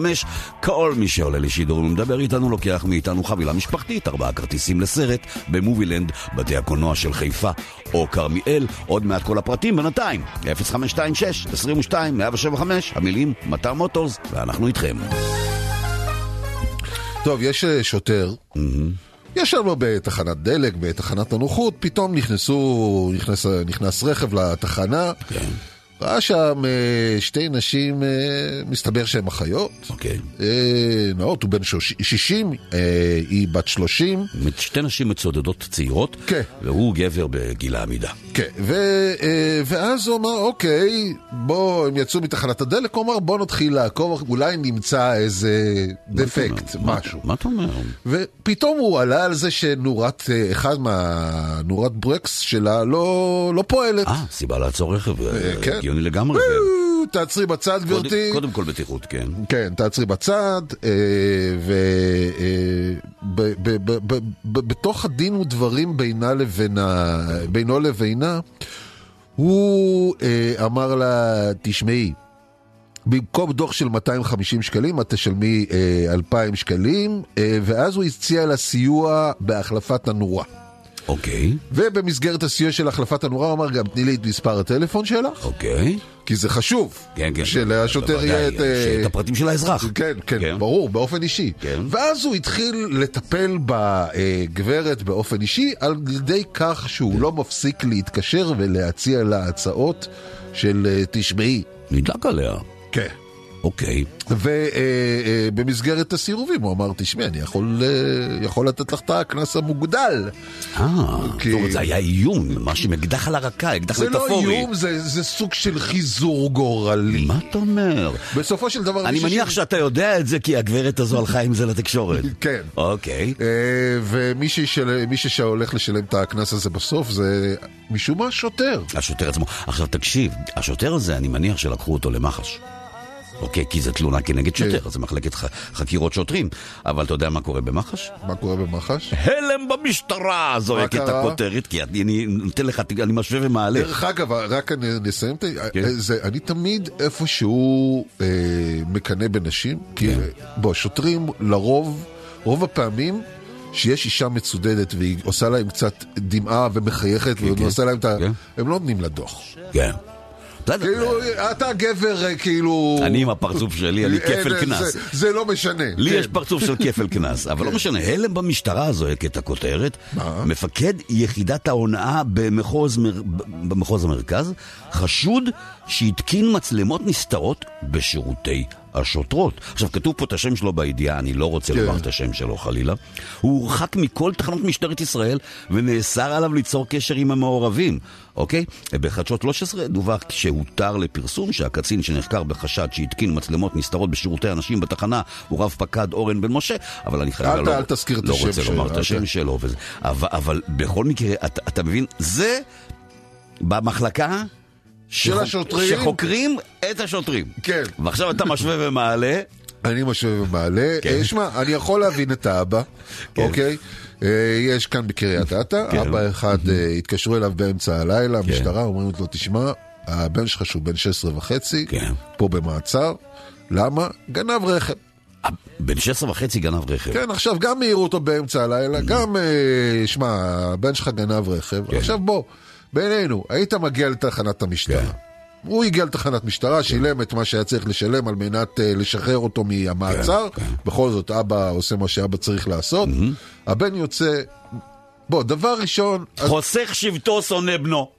S4: כל מי שעולה לשידור ומדבר איתנו לוקח מאיתנו חבילה משפחתית, ארבעה כרטיסים לסרט במובילנד, בתי הקולנוע של חיפה או כרמיאל, עוד מעט כל הפרטים בינתיים, 0526-22-175, המילים מטר מוטורס, ואנחנו איתכם.
S3: טוב, יש אה, שוטר, יש לנו בתחנת דלק, בתחנת הנוחות, פתאום נכנסו, נכנס, נכנס רכב לתחנה, ראה שם אה, שתי נשים, אה, מסתבר שהן אחיות.
S4: אוקיי.
S3: אה, נאות הוא בן שוש- 60, אה, היא בת 30.
S4: שתי נשים מצודדות צעירות,
S3: כן.
S4: והוא גבר בגיל העמידה.
S3: כן, ו, ואז הוא אמר, אוקיי, בוא, הם יצאו מתחנת הדלק, הוא אמר, בוא נתחיל לעקוב, אולי נמצא איזה דפקט, משהו.
S4: מה אתה אומר?
S3: ופתאום הוא עלה על זה שנורת, אחד מהנורת ברקס שלה לא, לא פועלת.
S4: אה, סיבה לעצור רכב,
S3: כן.
S4: הגיוני לגמרי.
S3: וואו, תעצרי בצד, גברתי.
S4: קודם כל בטיחות, כן.
S3: כן, תעצרי בצד, אה, ובתוך הדין ודברים בינו לבינה, הוא אה, אמר לה, תשמעי, במקום דוח של 250 שקלים, את תשלמי אה, 2,000 שקלים, אה, ואז הוא הציע לה סיוע בהחלפת הנורה.
S4: אוקיי.
S3: ובמסגרת הסיוע של החלפת הנורה, הוא אמר גם, תני לי את מספר הטלפון שלך.
S4: אוקיי.
S3: כי זה חשוב.
S4: כן, כן.
S3: שלשוטר יהיה את... אה,
S4: שאת הפרטים של האזרח.
S3: כן, כן,
S4: כן.
S3: ברור, באופן אישי.
S4: כן.
S3: ואז הוא התחיל לטפל בגברת באופן אישי, על ידי כך שהוא לא מפסיק להתקשר ולהציע לה הצעות של אה, תשמעי.
S4: נדלק עליה.
S3: כן.
S4: אוקיי.
S3: ובמסגרת הסירובים הוא אמר, תשמעי, אני יכול, אה, יכול לתת לך את הקנס המוגדל.
S4: אה,
S3: כי-
S4: זאת אומרת, זה היה איום, ממש עם אקדח על הרקה, אקדח
S3: זה לא
S4: מטאפורי.
S3: איום, זה, זה סוג של חיזור גורלי.
S4: מה אתה אומר?
S3: בסופו של דבר...
S4: אני מניח
S3: ש-
S4: שאתה יודע את זה כי הגברת הזו הלכה עם זה לתקשורת.
S3: כן.
S4: אוקיי.
S3: אה, ומי שישל- שהולך לשלם את הקנס הזה בסוף זה משום מה שוטר.
S4: השוטר עצמו. עכשיו תקשיב, השוטר הזה, אני מניח שלקחו אותו למח"ש. אוקיי, כי זו תלונה כנגד
S3: כן.
S4: שוטר, אז זה מחלקת חקירות שוטרים. אבל אתה יודע מה קורה במח"ש?
S3: מה קורה במח"ש?
S4: הלם במשטרה! זועקת? הכותרת, כי אני נותן לך, אני משווה ומעלה.
S3: דרך אגב, רק נסיים את.
S4: כן.
S3: זה, אני תמיד איפשהו אה, מקנא בנשים, כי
S4: כן.
S3: בוא, שוטרים לרוב, רוב הפעמים שיש אישה מצודדת והיא עושה להם קצת דמעה ומחייכת
S4: כן.
S3: ועושה להם את ה...
S4: כן.
S3: הם לא נותנים לה דוח.
S4: כן. בסדר.
S3: כאילו, אתה גבר, אה, כאילו...
S4: אני עם הפרצוף שלי, אני
S3: אין,
S4: כפל
S3: אה,
S4: קנס.
S3: זה- לא משנה.
S4: לי
S3: כן.
S4: יש פרצוף של כפל קנס, אבל לא משנה, הלם במשטרה זועקת הכותרת. מפקד יחידת ההונאה במחוז המרכז חשוד שהתקין מצלמות נסתרות בשירותי השוטרות. עכשיו, כתוב פה את השם שלו בידיעה, אני לא רוצה
S3: כן.
S4: לומר את השם שלו חלילה. הוא הורחק מכל תחנות משטרת ישראל ונאסר עליו ליצור קשר עם המעורבים, אוקיי? בחדשות 13 דווח שהותר לפרסום שהקצין שנחקר בחשד שהתקין מצלמות נסתרות בשירותי הנשים בתחנה הוא רב פקד אורן בן משה, אבל אני חייב...
S3: אל
S4: לא,
S3: אל תזכיר את
S4: לא
S3: השם
S4: רוצה
S3: שלו,
S4: לומר את השם
S3: ת-
S4: שלו וזה. אבל, אבל בכל מקרה, אתה, אתה מבין, זה במחלקה
S3: של השוטרים.
S4: שחוקרים את השוטרים.
S3: כן.
S4: ועכשיו אתה משווה ומעלה.
S3: אני משווה ומעלה.
S4: כן.
S3: אה, שמע, אני יכול להבין את האבא,
S4: כן.
S3: אוקיי? אה, יש כאן בקריית אתא,
S4: כן.
S3: אבא אחד אה, התקשרו אליו באמצע הלילה, המשטרה אומרים לו, תשמע, הבן שלך שהוא בן 16 וחצי,
S4: כן.
S3: פה במעצר, למה? גנב רכב.
S4: בן 16 וחצי גנב רכב.
S3: כן, עכשיו גם העירו אותו באמצע הלילה, גם, שמע, הבן שלך גנב רכב.
S4: כן.
S3: עכשיו בוא, בינינו, היית מגיע לתחנת המשטרה.
S4: כן.
S3: הוא הגיע לתחנת משטרה, שילם את מה שהיה צריך לשלם על מנת אה, לשחרר אותו מהמעצר.
S4: כן,
S3: בכל זאת, אבא עושה מה שאבא צריך לעשות. הבן יוצא... בוא, דבר ראשון, אז-
S4: חוסך שבטו שונא בנו.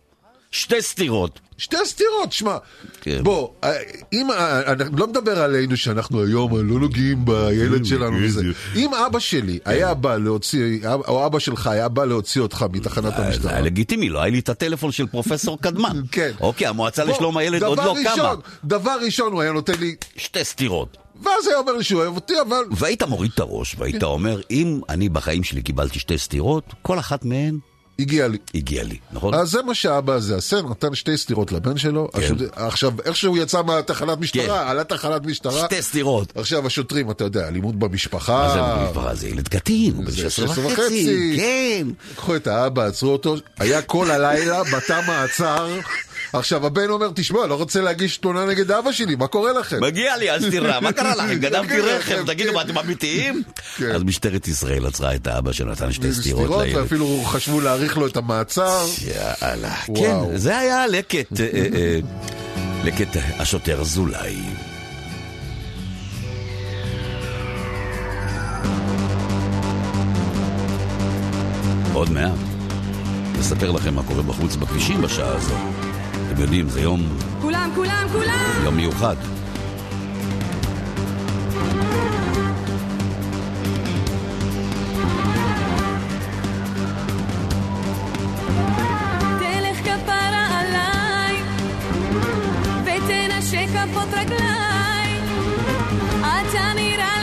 S4: שתי סתירות.
S3: שתי סתירות, שמע,
S4: כן.
S3: בוא, אה, אם, אה, אני לא מדבר עלינו שאנחנו היום אה, לא נוגעים בילד שלנו וזה. אם אבא שלי
S4: כן.
S3: היה בא להוציא, או אבא שלך היה בא להוציא אותך מתחנת
S4: זה
S3: המשטרה.
S4: היה לגיטימי, לא היה לי את הטלפון של פרופסור קדמן.
S3: כן.
S4: אוקיי, המועצה לשלום הילד עוד לא קמה.
S3: דבר ראשון הוא היה נותן לי,
S4: שתי סתירות.
S3: ואז היה אומר לי שהוא אוהב אותי, אבל...
S4: והיית מוריד את הראש, והיית אומר, אם אני בחיים שלי קיבלתי שתי סתירות, כל אחת מהן
S3: הגיע לי.
S4: הגיעה לי, נכון?
S3: אז זה מה שהאבא הזה עשה, נתן שתי סטירות לבן שלו.
S4: כן.
S3: השוט- עכשיו, איך שהוא יצא מהתחנת משטרה, עלה תחנת משטרה.
S4: שתי סתירות.
S3: עכשיו השוטרים, אתה יודע, אלימות במשפחה.
S4: מה זה במשפחה? זה ילד קטין, הוא בן
S3: זה
S4: 16
S3: 16
S4: וחצי.
S3: וחצי.
S4: כן.
S3: לקחו את האבא, עצרו אותו, היה כל הלילה בתא מעצר. עכשיו הבן אומר, תשמע, לא רוצה להגיש תלונה נגד אבא שלי, מה קורה לכם?
S4: מגיע לי, אז תראה, מה קרה לכם? גנבתי
S3: כן,
S4: רכב,
S3: כן.
S4: תגידו, מה אתם אמיתיים?
S3: כן.
S4: אז משטרת ישראל עצרה את האבא שנתן שתי סטירות לילד.
S3: ואפילו חשבו להאריך לו את המעצר.
S4: יאללה. כן, זה היה לקט, אה, אה, אה, לקט השוטר אזולאי. עוד מעט נספר לכם מה קורה בחוץ בכבישים בשעה הזו. אתם יודעים, זה יום,
S11: כולם, כולם, כולם!
S4: יום מיוחד.
S11: תלך כפרה עליי, ותנשק כפות רגליי. אתה נראה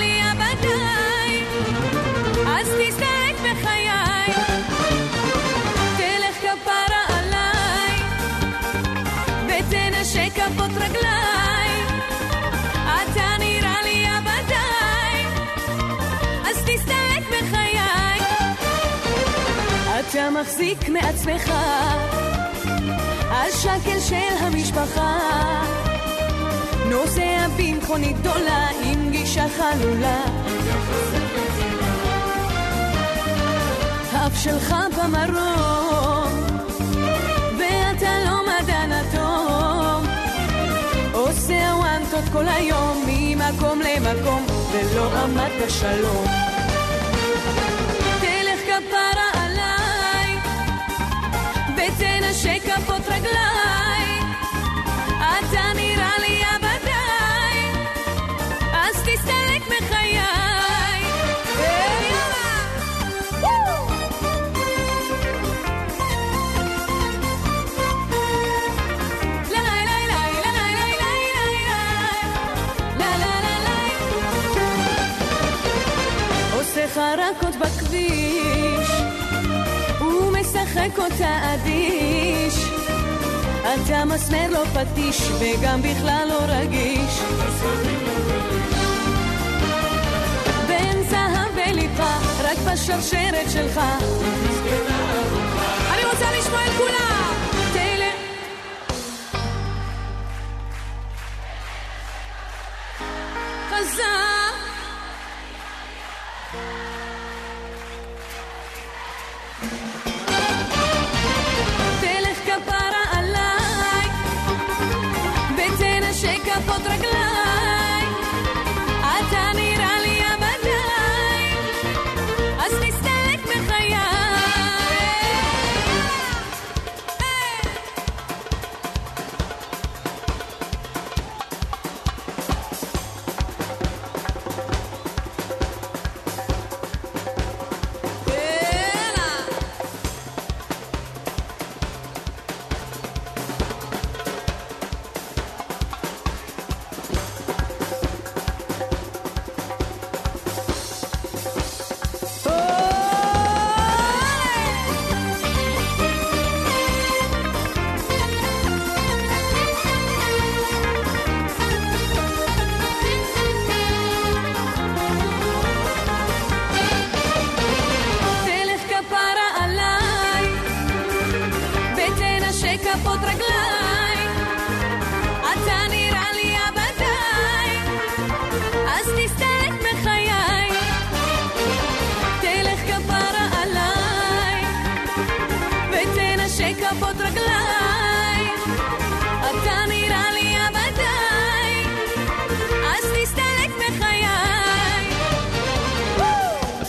S11: מחזיק מעצמך. השקל של המשפחה. נוסע במכונית גדולה עם גישה חלולה. האף שלך במרום ואתה לא מדען אטום עושה וואנטות כל היום ממקום למקום ולא עמדת שלום שכפות רגליי, אתה נראה לי הבדאי, אז תסתלק מחיי. עושה חרקות בכביש משחק אותה אדיש אתה מסמר לו פטיש וגם בכלל לא רגיש. בין זהב וליבך רק בשרשרת שלך. אני רוצה לשמוע את כולם. תלך חזק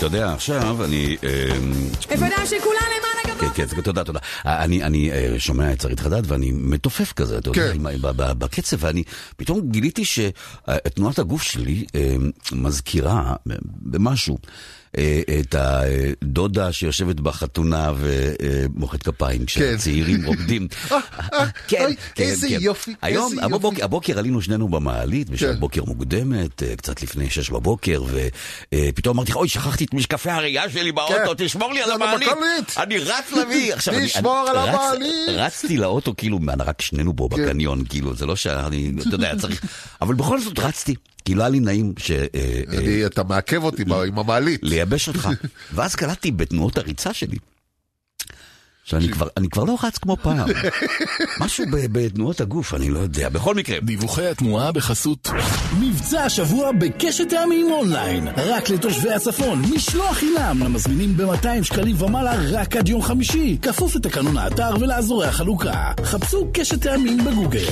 S11: אתה
S4: יודע, עכשיו אני... אה,
S12: בוודאי שכולם למען הגבוה.
S4: כן, כן, תודה, תודה. אני, אני אה, שומע את שרית חדד ואני מתופף כזה, אתה יודע,
S3: כן.
S4: בקצב, ואני פתאום גיליתי שתנועת הגוף שלי אה, מזכירה במשהו. אה, את הדודה שיושבת בחתונה ומוחאת כפיים כשהצעירים רוקדים. כן,
S3: אוי,
S4: כן,
S3: איזה
S4: כן.
S3: יופי,
S4: היום,
S3: איזה יופי.
S4: הבוקר, עלינו שנינו במעלית, בשעת
S3: כן.
S4: בוקר מוקדמת, אה, קצת לפני שש בבוקר, ופתאום אמרתי לך, אוי, שכחתי את משקפי הראייה שלי באוטו,
S3: כן.
S4: תשמור לי על המעלית. אני רץ להביא.
S3: תשמור על המעלית.
S4: רצתי לאוטו, כאילו, רק שנינו פה
S3: כן.
S4: בקניון, כאילו, זה לא שאני, אתה יודע, צריך... אבל בכל זאת רצתי, כי לא היה לי נעים ש... אה, אה,
S3: אני- אתה מעכב אותי עם המעלית.
S4: לייבש אותך. ואז קלטתי בתנועות הריצה שלי. שאני כבר, אני כבר לא רץ כמו פעם. משהו ב- בתנועות הגוף, אני לא יודע. בכל מקרה,
S8: דיווחי התנועה בחסות מבצע השבוע בקשת טעמים אונליין. רק לתושבי הצפון, משלוח חינם למזמינים ב-200 שקלים ומעלה רק עד יום חמישי. כפוף לתקנון האתר ולאזורי החלוקה. חפשו קשת טעמים בגוגל.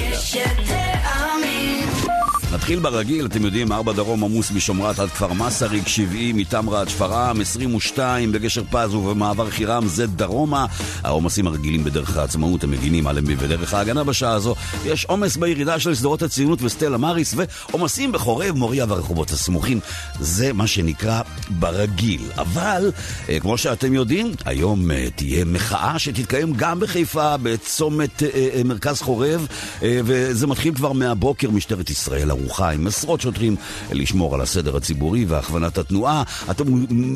S4: נתחיל ברגיל, אתם יודעים, ארבע דרום עמוס משומרת עד כפר מסריק, 70 מתמרה עד שפרעם, 22 בגשר פז ובמעבר חירם זה דרומה. העומסים הרגילים בדרך העצמאות, הם מגינים עליהם בדרך ההגנה בשעה הזו. יש עומס בירידה של שדרות הציונות וסטלה מריס, ועומסים בחורב, מוריה והרחובות הסמוכים. זה מה שנקרא ברגיל. אבל, אה, כמו שאתם יודעים, היום אה, תהיה מחאה שתתקיים גם בחיפה, בצומת אה, מרכז חורב, וזה מתחיל כבר מהבוקר, משטרת ישראל ערוכה עם עשרות שוטרים לשמור על הסדר הציבורי והכוונת התנועה. אתם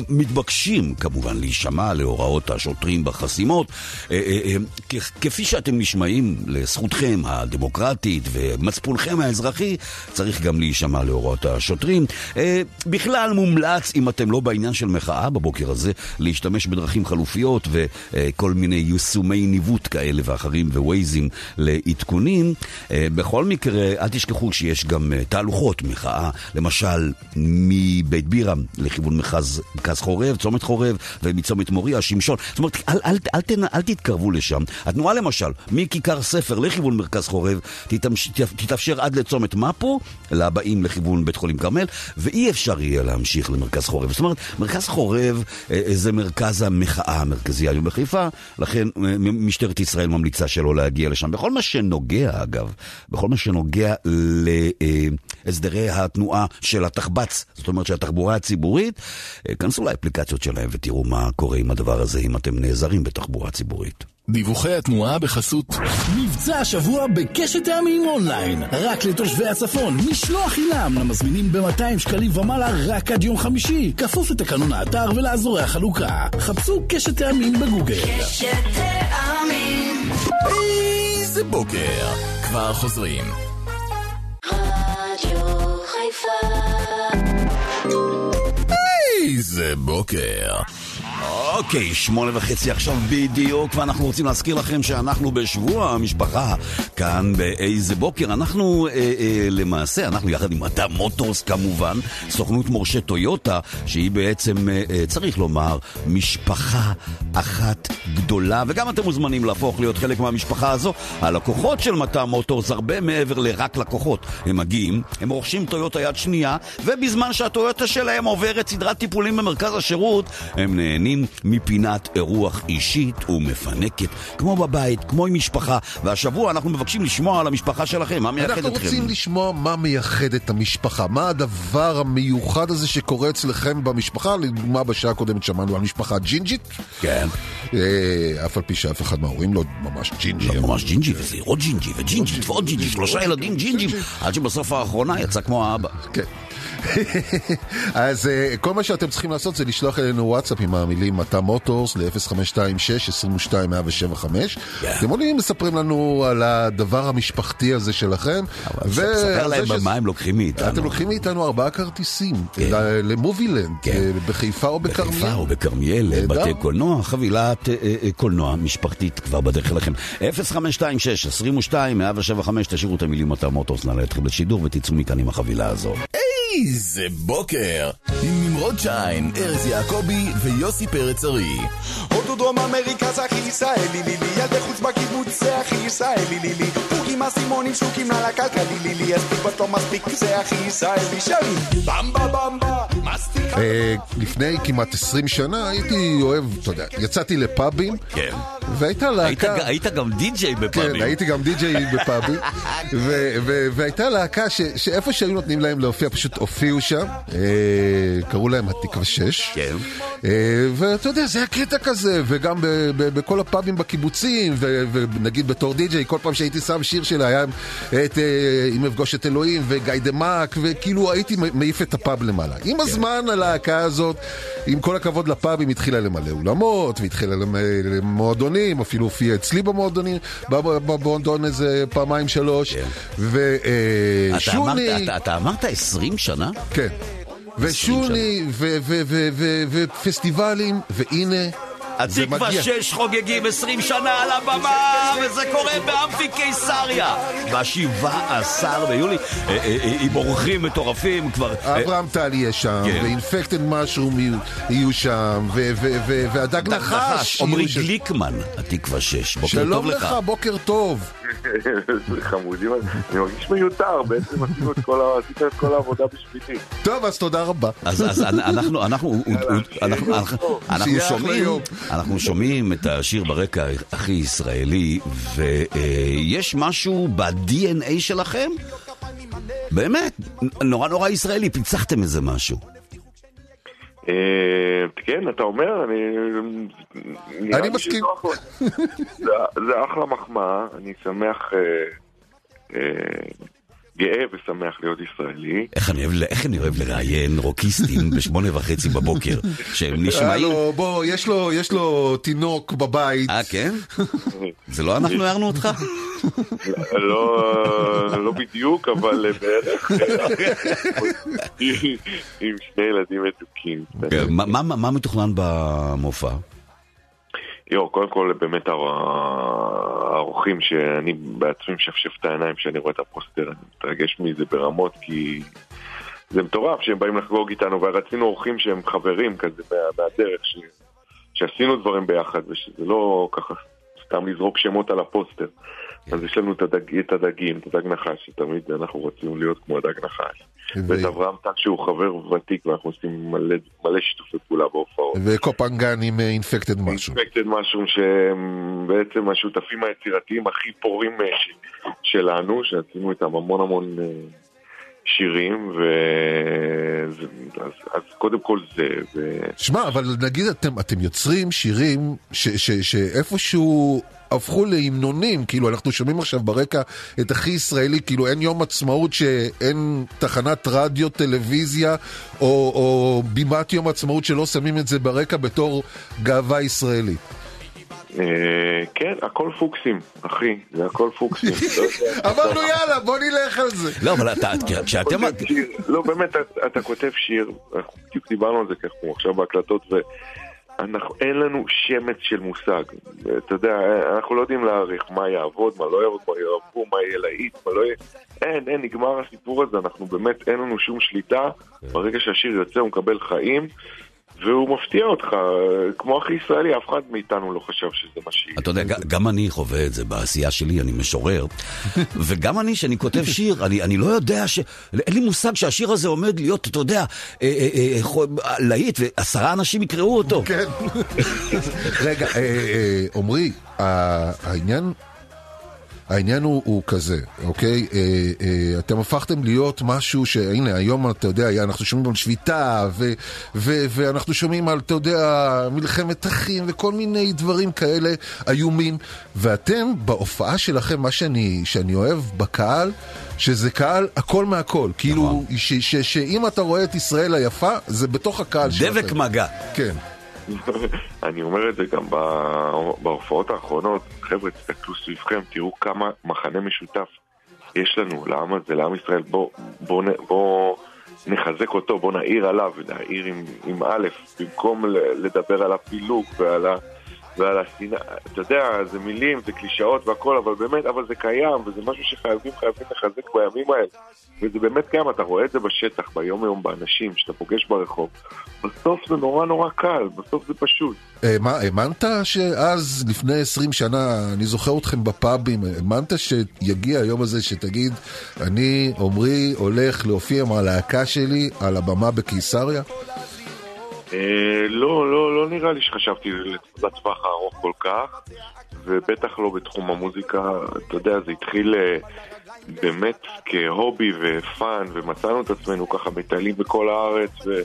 S4: מתבקשים כמובן להישמע להוראות השוטרים בחסימות. אה, אה, אה, כפי שאתם נשמעים לזכותכם הדמוקרטית ומצפונכם האזרחי, צריך גם להישמע להוראות השוטרים. בכלל מומלץ, אם אתם לא בעניין של מחאה בבוקר הזה, להשתמש בדרכים חלופיות וכל מיני יישומי ניווט כאלה ואחרים ווייזים לעדכונים. בכל מקרה, אל תשכחו שיש גם תהלוכות מחאה, למשל מבית בירם לכיוון מרכז, מרכז חורב, צומת חורב, ומצומת מוריה, שמשון. זאת אומרת, אל, אל, אל, אל, אל תתקרבו לשם. התנועה למשל, מכיכר ספר לכיוון מרכז חורב, תתאפשר עד לצומת מפו, לבאים לכיוון בית חולים כרמל, ואי אפשר יהיה להמשיך למרכז חורב. זאת אומרת, מרכז חורב אה, אה, זה מרכז המחאה המרכזי היום בחיפה, לכן אה, משטרת ישראל ממליצה שלא להגיע לשם. בכל מה שנוגע, אגב, בכל מה שנוגע להסדרי התנועה של התחב"צ, זאת אומרת של התחבורה הציבורית, אה, כנסו לאפליקציות שלהם ותראו מה קורה עם הדבר הזה, אם אתם נעזרים בתחבורה ציבורית.
S8: דיווחי התנועה בחסות מבצע השבוע בקשת טעמים אונליין. רק לתושבי הצפון, משלוח חינם למזמינים ב-200 שקלים ומעלה רק עד יום חמישי. כפוף לתקנון האתר ולאזורי החלוקה. חפשו קשת טעמים בגוגל.
S2: איזה בוקר. כבר חוזרים. איזה בוקר.
S4: אוקיי, שמונה וחצי עכשיו בדיוק, ואנחנו רוצים להזכיר לכם שאנחנו בשבוע המשפחה כאן באיזה בוקר. אנחנו אה, אה, למעשה, אנחנו יחד עם מטה מוטורס כמובן, סוכנות מורשה טויוטה, שהיא בעצם, אה, אה, צריך לומר, משפחה אחת גדולה, וגם אתם מוזמנים להפוך להיות חלק מהמשפחה הזו. הלקוחות של מטה מוטורס הרבה מעבר לרק לקוחות. הם מגיעים, הם רוכשים טויוטה יד שנייה, ובזמן שהטויוטה שלהם עוברת סדרת טיפולים במרכז השירות, הם נהנים מפינת אירוח אישית ומפנקת, כמו בבית, כמו עם משפחה. והשבוע אנחנו מבקשים לשמוע על המשפחה שלכם, מה מייחד
S3: אנחנו
S4: אתכם?
S3: רוצים לשמוע מה מייחד את המשפחה, מה הדבר המיוחד הזה שקורה אצלכם במשפחה, לדוגמה בשעה הקודמת שמענו על משפחה ג'ינג'ית.
S4: כן.
S3: אה, אף על פי שאף אחד מההורים לא ממש ג'ינג'י.
S4: לא ממש ג'ינג'י, וזה עוד ג'ינג'י, וג'ינג'ית ועוד ג'ינג'י, שלושה ילדים ג'ינג'ים, עד שבסוף האחרונה יצא כמו האבא.
S3: כן. אז אה, כל מה שאתם צריכים לעשות זה לשלוח אלינו וואטסאפ עם המילים מטה מוטורס ל-0526-22-175. אתם עולים, מספרים לנו על הדבר המשפחתי הזה שלכם.
S4: אבל ספר להם במה הם לוקחים מאיתנו.
S3: אתם לוקחים מאיתנו ארבעה כרטיסים ל- למובילנד, אה, בחיפה או בכרמיאל.
S4: בחיפה או בכרמיאל,
S3: נהדר.
S4: בתי קולנוע, חבילת אה, אה, קולנוע משפחתית כבר בדרך אליכם. 0526-22-175, תשאירו את המילים מטה מוטורס, נעלה אתכם לשידור ותצאו מכאן עם החבילה הזו.
S2: איזה בוקר. עם נמרוד שיין, ארז יעקבי ויוסי פרץ ארי.
S13: הודו, דרום אמריקה זה הכי ישראלי לי לי ילדי חוץ בקיבוץ זה הכי ישראלי לי לי פוקים אסימונים שוקים לה לכלכלי לי לי הספיק בת לא מספיק זה הכי ישראלי שלי במבה במבה מסטיק
S3: אה, לפני כמעט 20 שנה הייתי אוהב, אתה יודע, יצאתי לפאבים,
S4: כן.
S3: והייתה
S4: היית
S3: להקה...
S4: ג- היית גם די-ג'יי בפאבים.
S3: כן, הייתי גם די-ג'יי בפאבים, והייתה להקה ש- שאיפה שהיו נותנים להם להופיע, פשוט הופיעו שם, אה, קראו להם התקווה 6.
S4: כן.
S3: אה, ואתה יודע, זה היה קטע כזה, וגם ב- ב- בכל הפאבים בקיבוצים, ו- ונגיד בתור די-ג'יי, כל פעם שהייתי שם שיר שלה, היה את אה, אם אפגוש את אלוהים, וגיא דה מאק, וכאילו הייתי מעיף את הפאב למעלה. עם הזמן הלהקה הזאת, עם כל הכבוד לפאבים, התחילה למלא אולמות, והתחילה למלא מועדונים, אפילו הופיעה אצלי במועדונים, בב- במועדון איזה פעמיים שלוש,
S4: אתה
S3: ושוני...
S4: אמרת- אתה- אמרת 20 שנה?
S3: כן. ושוני, ופסטיבלים, והנה,
S4: התקווה
S3: מגיע.
S4: 6 חוגגים 20 שנה על הבמה, וזה קורה באמפי קיסריה. ב-17 ביולי, אה, אה, אה, עם אורחים מטורפים כבר.
S3: אברהם טל יהיה שם,
S4: כן.
S3: ואינפקטד משרום יהיו- שם, והדג
S4: דג
S3: נחש
S4: עמרי
S3: יהיו שם.
S4: גליקמן, התקווה 6. בוקר
S3: שלום
S4: טוב
S3: לך,
S4: לך.
S3: בוקר טוב.
S14: חמודים, אני מרגיש מיותר, בעצם עשינו את כל ה- עשית את כל העבודה בשבילי.
S3: טוב, אז תודה רבה.
S4: אז, אנחנו, אנחנו, אנחנו, שומעים. אנחנו שומעים את השיר ברקע הכי ישראלי, ויש משהו ב-DNA שלכם, באמת, נורא נורא ישראלי, פיצחתם איזה משהו.
S14: אה, כן, אתה אומר, אני...
S3: אני מסכים.
S14: זה אחלה מחמאה, אני שמח, אה, אה, גאה ושמח להיות ישראלי.
S4: איך אני אוהב, איך אני אוהב לראיין רוקיסטים בשמונה וחצי בבוקר, שהם נשמעים...
S3: הלו, בוא, יש לו- יש לו תינוק בבית.
S4: אה, כן? זה לא אנחנו הערנו אותך?
S14: לא, לא בדיוק, אבל בערך. עם שני ילדים מתוקים.
S4: כן, מה מתוכנן במופע?
S14: יו, קודם כל באמת האורחים שאני בעצמי משפשף את העיניים כשאני רואה את הפוסטר, אני מתרגש מזה ברמות כי זה מטורף שהם באים לחגוג איתנו ורצינו אורחים שהם חברים כזה מה, מהדרך, ש, שעשינו דברים ביחד ושזה לא ככה סתם לזרוק שמות על הפוסטר. אז יש לנו את, הדג, את הדגים, את הדג נחש, שתמיד אנחנו רוצים להיות כמו הדג נחש.
S3: ו-
S14: ואת אברהם טק שהוא חבר ותיק ואנחנו עושים מלא, מלא שיתופי פעולה בהופעות.
S3: וקופנגן עם אינפקטד משהו.
S14: אינפקטד משהו שהם בעצם השותפים היצירתיים הכי פורים אה, שלנו, שעשינו איתם המון המון אה, שירים, ו... אז, אז קודם כל זה, ו...
S3: שמע, אבל נגיד אתם, אתם יוצרים שירים שאיפשהו הפכו להמנונים, כאילו אנחנו שומעים עכשיו ברקע את הכי ישראלי, כאילו אין יום עצמאות שאין תחנת רדיו, טלוויזיה או, או בימת יום עצמאות שלא שמים את זה ברקע בתור גאווה ישראלית.
S14: אה, כן, הכל פוקסים, אחי, זה הכל פוקסים. לא.
S3: אמרנו יאללה, בוא נלך על זה.
S4: לא, אבל אתה, כשאתם...
S14: לא, באמת, אתה, כותב שיר, אנחנו בדיוק דיברנו על זה ככה, אנחנו עכשיו בהקלטות, ואין לנו שמץ של מושג. אתה יודע, אנחנו לא יודעים להעריך מה יעבוד, מה לא יעבוד, מה יאהבו, מה יהיה להיט, מה לא יהיה... אין, אין, נגמר הסיפור הזה, אנחנו באמת, אין לנו שום שליטה. ברגע שהשיר יוצא הוא מקבל חיים. והוא מפתיע אותך, כמו הכי ישראלי, אף אחד מאיתנו לא חשב שזה מה שיהיה.
S4: אתה יודע, גם אני חווה את זה בעשייה שלי, אני משורר, וגם אני, שאני כותב שיר, אני, אני לא יודע ש... אין לי מושג שהשיר הזה עומד להיות, אתה יודע, אה, אה, אה, חו- להיט, ועשרה אנשים יקראו אותו.
S3: כן. רגע, אה, אה, עמרי, העניין... העניין הוא, הוא כזה, אוקיי? אה, אה, אתם הפכתם להיות משהו שהנה, היום אתה יודע, אנחנו שומעים על שביתה, ו, ו, ואנחנו שומעים על, אתה יודע, מלחמת אחים וכל מיני דברים כאלה איומים, ואתם, בהופעה שלכם, מה שאני, שאני אוהב בקהל, שזה קהל הכל מהכל. כאילו, ש, שאם אתה רואה את ישראל היפה, זה בתוך הקהל שלכם.
S4: דבק מגע.
S3: כן.
S14: אני אומר את זה גם בהופעות האחרונות, חבר'ה, תסתכלו סביבכם, תראו כמה מחנה משותף יש לנו לעם הזה, לעם ישראל. בואו בוא, בוא נחזק אותו, בואו נעיר עליו, נעיר עם, עם א', במקום לדבר על הפילוג ועל ה... ועל השנאה, אתה יודע, זה מילים, זה קלישאות והכל, אבל באמת, אבל זה קיים, וזה משהו שחייבים חייבים לחזק בימים האלה. וזה באמת קיים, אתה רואה את זה בשטח, ביום יום, באנשים, שאתה פוגש ברחוב. בסוף זה נורא נורא קל, בסוף זה פשוט.
S3: אה, מה, האמנת שאז, לפני 20 שנה, אני זוכר אתכם בפאבים, האמנת שיגיע היום הזה שתגיד, אני, עמרי, הולך להופיע עם הלהקה שלי על הבמה בקיסריה?
S14: אה, לא, לא, לא נראה לי שחשבתי לטווח הארוך כל כך, ובטח לא בתחום המוזיקה. אתה יודע, זה התחיל אה, באמת כהובי ופאן, ומצאנו את עצמנו ככה מטיילים בכל הארץ, ו...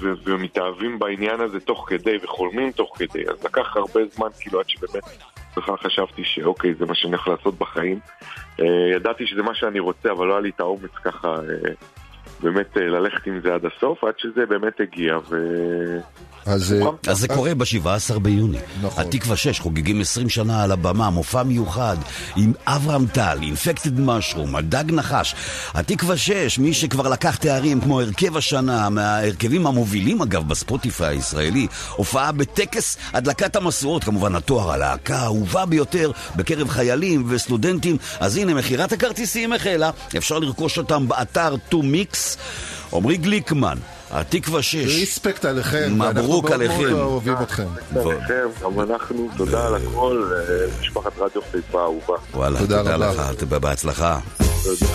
S14: ו- ומתאהבים בעניין הזה תוך כדי, וחולמים תוך כדי. אז לקח הרבה זמן, כאילו, עד שבאמת בכלל חשבתי שאוקיי, זה מה שאני הולך לעשות בחיים. אה, ידעתי שזה מה שאני רוצה, אבל לא היה לי את האומץ ככה אה, באמת אה, ללכת עם זה עד הסוף, עד שזה באמת הגיע, ו...
S3: אז, אה,
S4: אז זה קורה ב-17 ביוני.
S3: נכון.
S4: התקווה 6 חוגגים 20 שנה על הבמה, מופע מיוחד עם אברהם טל, אינפקטד משרום, הדג נחש. התקווה 6, מי שכבר לקח תארים כמו הרכב השנה, מההרכבים המובילים אגב בספוטיפיי הישראלי, הופעה בטקס הדלקת המשואות, כמובן התואר הלהקה האהובה ביותר בקרב חיילים וסטודנטים. אז הנה, מכירת הכרטיסים החלה, אפשר לרכוש אותם באתר 2mix. עמרי גליקמן, התקווה 6.
S3: ריספקט עליכם,
S4: מברוק
S3: מאוד
S4: עליכם.
S3: מאוד אוהבים אתכם.
S14: לכם, גם אנחנו, תודה על הכל, משפחת רדיו חיפה האהובה.
S4: וואלה,
S3: תודה
S4: תודה
S3: רבה.
S4: לך, תודה, בהצלחה.
S14: תודה.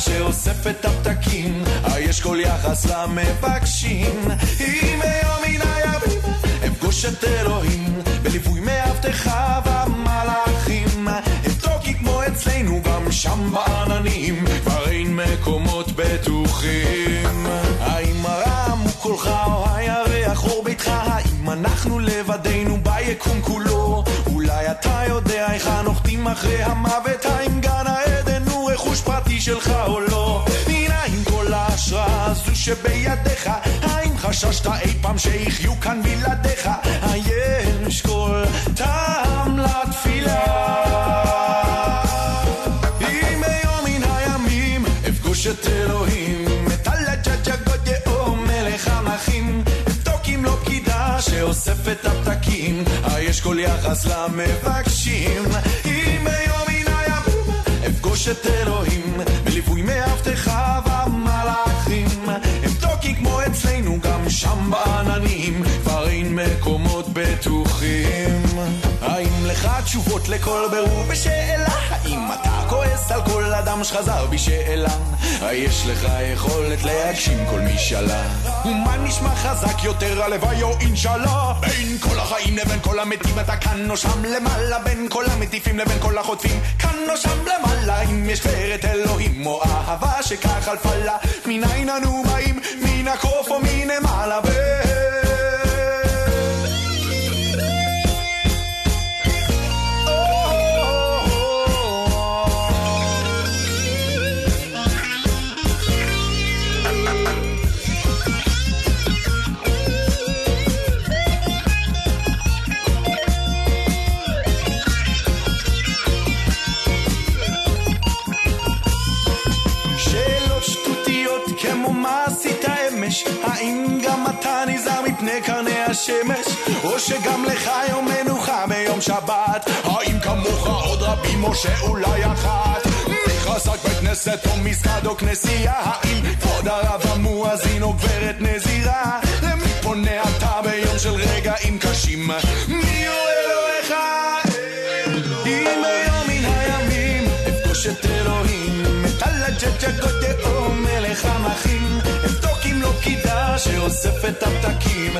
S13: שאוספת את הפתקים היש כל יחס למבקשים. אם היום מן הימים אפגוש את אלוהים בליווי מאבטחה והמלאכים. אבדוק כי כמו אצלנו גם שם בעננים כבר אין מקומות בטוחים. האם הרם הוא קולך או הירח אור ביתך האם אנחנו לבדנו ביקום כולו? אולי אתה יודע היכן נוחתים אחרי המוות שלך או לא? עם כל ההשראה הזו שבידיך האם חששת אי פעם שיחיו כאן בלעדיך? היש כל טעם לתפילה. אם ביום מן הימים אפגוש את אלוהים את הלג'ג'ה גודאו מלך המחים אבדוק אם לא שאוספת את הפתקים. היש כל יחס למבקשים. אם ביום מן הימים אפגוש את אלוהים שם בעננים כבר אין מקומות בטוחים האם לך תשובות לכל ברור בשאלה? האם אתה כועס על כל אדם שחזר בשאלה? היש לך יכולת להגשים כל משאלה? ומה נשמע חזק יותר הלוואי או אינשאללה? בין כל החיים לבין כל המתים אתה כאן או שם למעלה בין כל המטיפים לבין כל החוטפים כאן או שם למעלה אם יש גברת אלוהים או אהבה שכך חלפה לה מניין אנו באים מן הקוף או מנמעלה השמש או שגם לך יום מנוחה ביום שבת? האם כמוך עוד רבים או שאולי אחת? מי חזק בית כנסת או מסגד או כנסייה? האם כבוד הרב המואזין או גברת נזירה? למי פונה אתה ביום של רגעים קשים? מי הוא אלוהיך? אם ביום מן הימים. אפגוש את אלוהים. את הלג'ג'ה גודאו מלך המחים. אבדוק אם לא פקידה שאוספת את הפתקים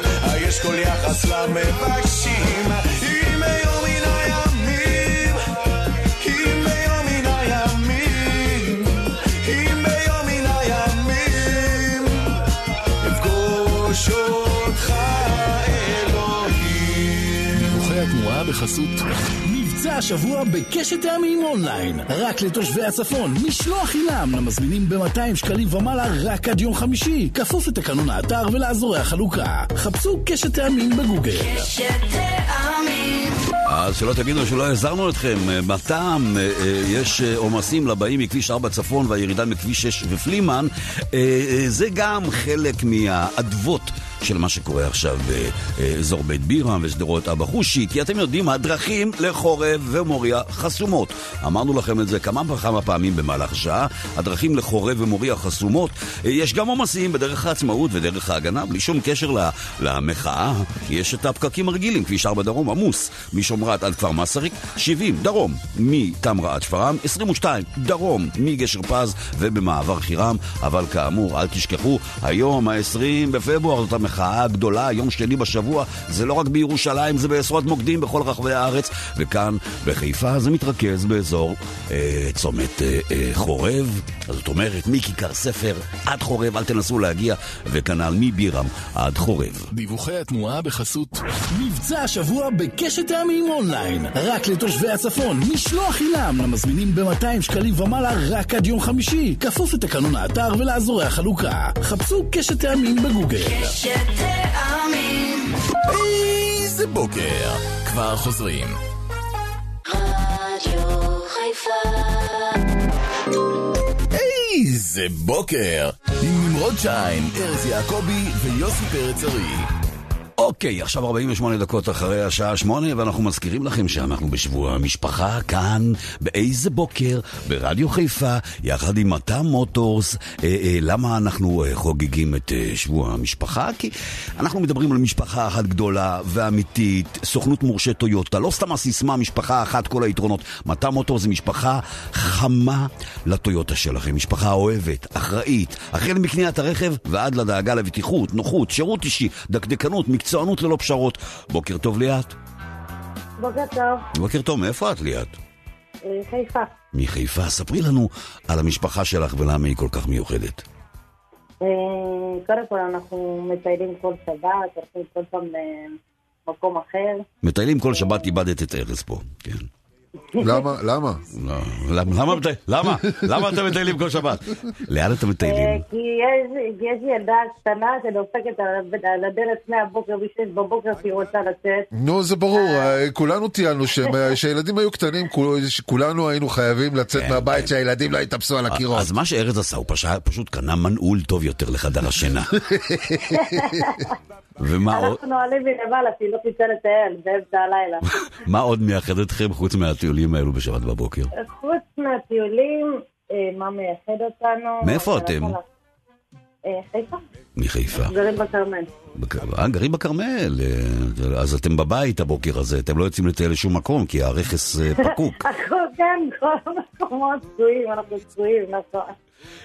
S13: היש כל יחס למבקשים.
S8: בחסות מבצע השבוע בקשת טעמים אונליין. רק לתושבי הצפון, משלוח חינם למזמינים ב-200 שקלים ומעלה רק עד יום חמישי. כפוף לתקנון האתר ולאזורי החלוקה. חפשו קשת טעמים בגוגל.
S4: אז שלא תגידו שלא העזרנו אתכם, בטעם אה, אה, יש אה, עומסים לבאים מכביש 4 צפון והירידה מכביש 6 ופלימן, אה, אה, זה גם חלק מהאדוות. של מה שקורה עכשיו באזור בית בירם ושדרות אבא חושי, כי אתם יודעים, הדרכים לחורב ומוריה חסומות. אמרנו לכם את זה כמה וכמה פעמים במהלך השעה, הדרכים לחורב ומוריה חסומות. יש גם עומסים בדרך העצמאות ודרך ההגנה, בלי שום קשר למחאה. יש את הפקקים הרגילים, כביש 4 דרום עמוס, משומרת עד כפר מסריק, 70 דרום, מטמרה עד שפרעם, 22 דרום, מגשר פז ובמעבר חירם, אבל כאמור, אל תשכחו, היום ה-20 בפברואר זאת המחאה הגדולה, יום שני בשבוע, זה לא רק בירושלים, זה בעשרות מוקדים בכל רחבי הארץ, וכאן בחיפה זה מתרכז באזור אה, צומת אה, אה, חורב, זאת אומרת, מכיכר ספר עד חורב, אל תנסו להגיע, וכנ"ל מבירם עד חורב.
S8: דיווחי התנועה בחסות מבצע השבוע בקשת טעמים אונליין. רק לתושבי הצפון, משלוח חינם למזמינים ב-200 שקלים ומעלה רק עד יום חמישי. כפוף לתקנון האתר ולאזורי החלוקה. חפשו קשת טעמים בגוגל.
S2: איזה בוקר. כבר חוזרים. איזה בוקר. עם נמרוד שיין, ארז יעקבי ויוסי פרץ ארי.
S4: אוקיי, עכשיו 48 דקות אחרי השעה שמונה, ואנחנו מזכירים לכם שאנחנו בשבוע המשפחה כאן, באיזה בוקר, ברדיו חיפה, יחד עם מטה מוטורס. אה, אה, למה אנחנו אה, חוגגים את אה, שבוע המשפחה? כי אנחנו מדברים על משפחה אחת גדולה ואמיתית, סוכנות מורשי טויוטה, לא סתם הסיסמה משפחה אחת, כל היתרונות. מטה מוטורס זה משפחה חמה לטויוטה שלכם, משפחה אוהבת, אחראית, החל מקניית הרכב ועד לדאגה לבטיחות, נוחות, שירות אישי, דקדקנות, מקצוענות ללא פשרות. בוקר טוב ליאת.
S15: בוקר טוב,
S4: בוקר טוב, מאיפה את ליאת?
S15: אה, חיפה.
S4: מחיפה. ספרי לנו על המשפחה שלך ולמה היא כל כך מיוחדת.
S15: אה, קודם כל אנחנו מטיילים כל שבת, הולכים כל פעם למקום אחר.
S4: מטיילים כל שבת איבדת את ארז פה, כן.
S3: למה? למה?
S4: לא, למה, למה, למה? למה אתם מטיילים כל שבת? לאן אתם
S15: אה,
S4: מטיילים?
S15: כי יש- יש לי ילדה קטנה שדופקת על הדלת מהבוקר בשש בבוקר שהיא רוצה לצאת.
S3: נו, זה ברור, אה, כולנו טיילנו כשהילדים היו קטנים, כול- כולנו היינו חייבים לצאת מהבית שהילדים לא יטפסו על הקירות.
S4: אז מה שארז עשה, הוא פשוט, פשוט קנה מנעול טוב יותר לחדר השינה. ומה עוד,
S15: אנחנו נועלים מלמעלה שהיא לא תצא לטייל באמצע הלילה.
S4: מה עוד מייחד אתכם חוץ מהטיולים האלו בשבת בבוקר?
S15: חוץ מהטיולים, אה, מה מייחד אותנו?
S4: מאיפה אתם?
S15: אה, חיפה.
S4: מחיפה.
S15: גרים בכרמל.
S4: אה, גרים בכרמל, אה, אז אתם בבית הבוקר הזה, אתם לא יוצאים לטייל לשום מקום, כי הרכס אה, פקוק.
S15: הכל כן, כל המקומות צבועים, אנחנו צבועים, נכון.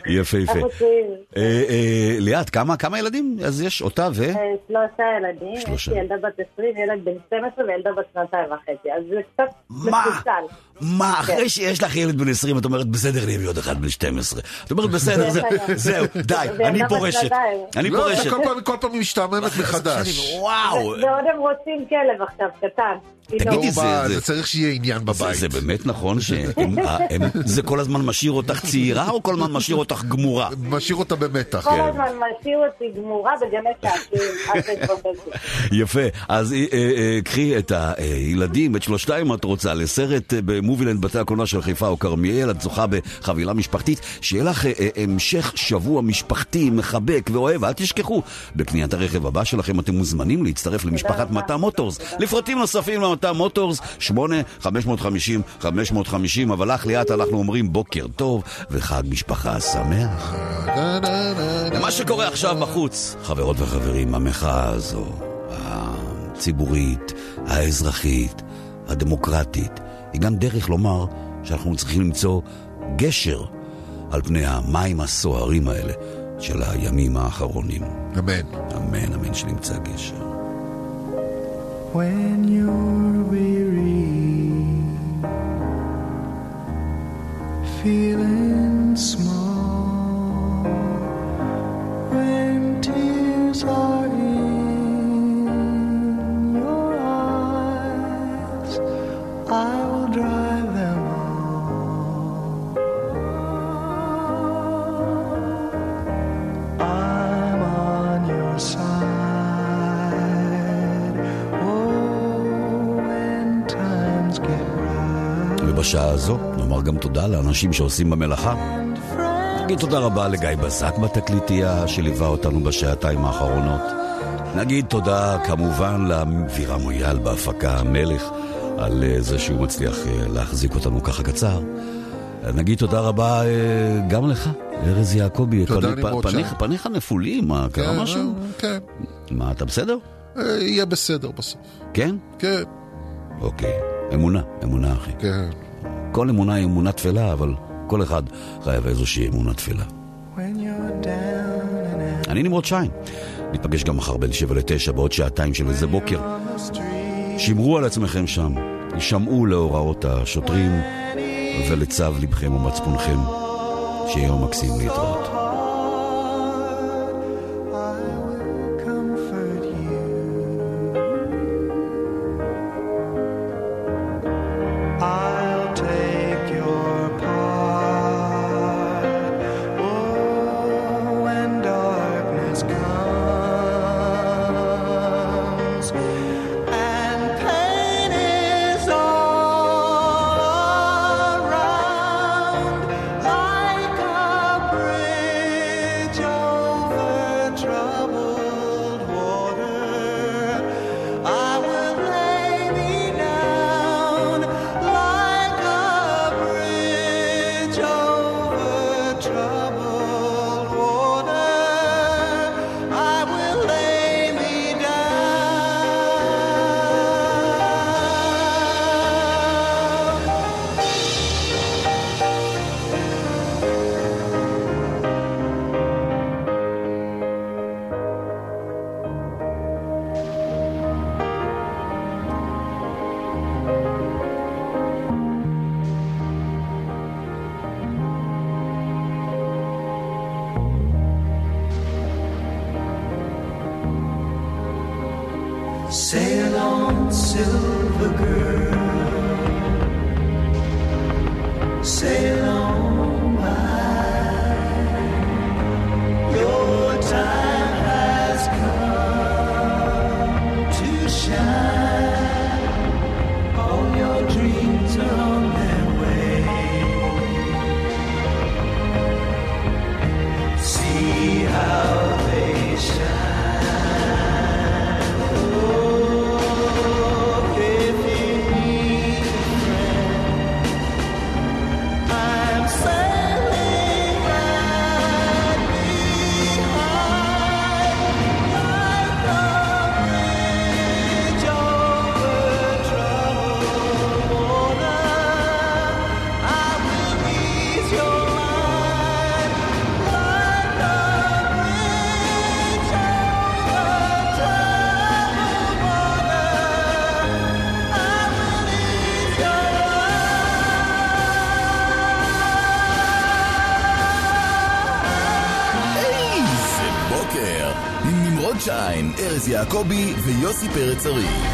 S4: יפהפה.
S15: אנחנו צבועים.
S4: אה, ליאת, כמה כמה ילדים? אז יש אותה ו...
S15: שלושה ילדים, יש
S4: שלושה.
S15: לי ילדה בת 20, ילד בן 12 וילדה בת שנתיים וחצי, אז זה קצת מפוצל.
S4: מה,
S15: כן.
S4: אחרי שיש לך ילד בן 20, את אומרת, בסדר, לי עוד אחד בן 12. את אומרת, בסדר, זה- זהו, די, אני פורשת. אני
S3: לא,
S4: פורשת.
S3: זה כל פעם- כל משתעממת מחדש.
S4: וואו.
S15: ועוד הם רוצים כלב עכשיו, קטן.
S4: תגידי,
S15: פתאום.
S4: זה-
S3: צריך שיהיה עניין בבית.
S4: זה באמת נכון שזה כל הזמן משאיר אותך צעירה או כל הזמן משאיר אותך גמורה?
S3: משאיר אותה במתח.
S15: כל הזמן משאיר אותי גמורה וחצי.
S4: יפה, אז אה, אה, אה, קחי את הילדים, את שלושתם אם את רוצה, לסרט אה, במובילנד בתי הקולנוע של חיפה או כרמיאל, את זוכה בחבילה משפחתית, שיהיה לך אה, אה, המשך שבוע משפחתי מחבק ואוהב, אל תשכחו, בקניית הרכב הבא שלכם אתם מוזמנים להצטרף למשפחת מטע מוטורס. לפרטים נוספים למטע מוטורס, 8 550 550 אבל לך ליאת אנחנו אומרים בוקר טוב וחג משפחה שמח. ומה שקורה עכשיו בחוץ, חברות וחברים, המחאה הזו, הציבורית, האזרחית, הדמוקרטית, היא גם דרך לומר שאנחנו צריכים למצוא גשר על פני המים הסוערים האלה של הימים האחרונים.
S3: אמן.
S4: אמן, אמן שנמצא גשר.
S16: When you're weary, feeling small, when tears are in your eyes, I will ובשעה הזו נאמר גם תודה לאנשים שעושים במלאכה. נגיד תודה רבה לגיא בזק בתקליטייה שליווה אותנו בשעתיים האחרונות. נגיד תודה כמובן לאבירם מויאל בהפקה המלך על אה, זה שהוא מצליח אה, להחזיק אותנו ככה קצר. נגיד תודה רבה אה, גם לך, ארז יעקבי.
S3: תודה, נמרוד שי.
S16: פניך נפולים, מה, קרה
S3: כן,
S16: משהו?
S3: כן.
S16: מה, אתה בסדר?
S3: יהיה בסדר בסוף.
S16: כן?
S3: כן.
S16: אוקיי. אמונה, אמונה אחי.
S3: כן.
S16: כל אמונה היא אמונה תפלה, אבל כל אחד חייב איזושהי אמונה תפלה. אני נמרוד שיין. ניפגש גם מחר בין שבע לתשע בעוד שעתיים של איזה בוקר. שמרו על עצמכם שם, הישמעו להוראות השוטרים ולצו לבכם ומצפונכם. שיהיה יום מקסים להתראות.
S2: יעקבי ויוסי פרץ ארי.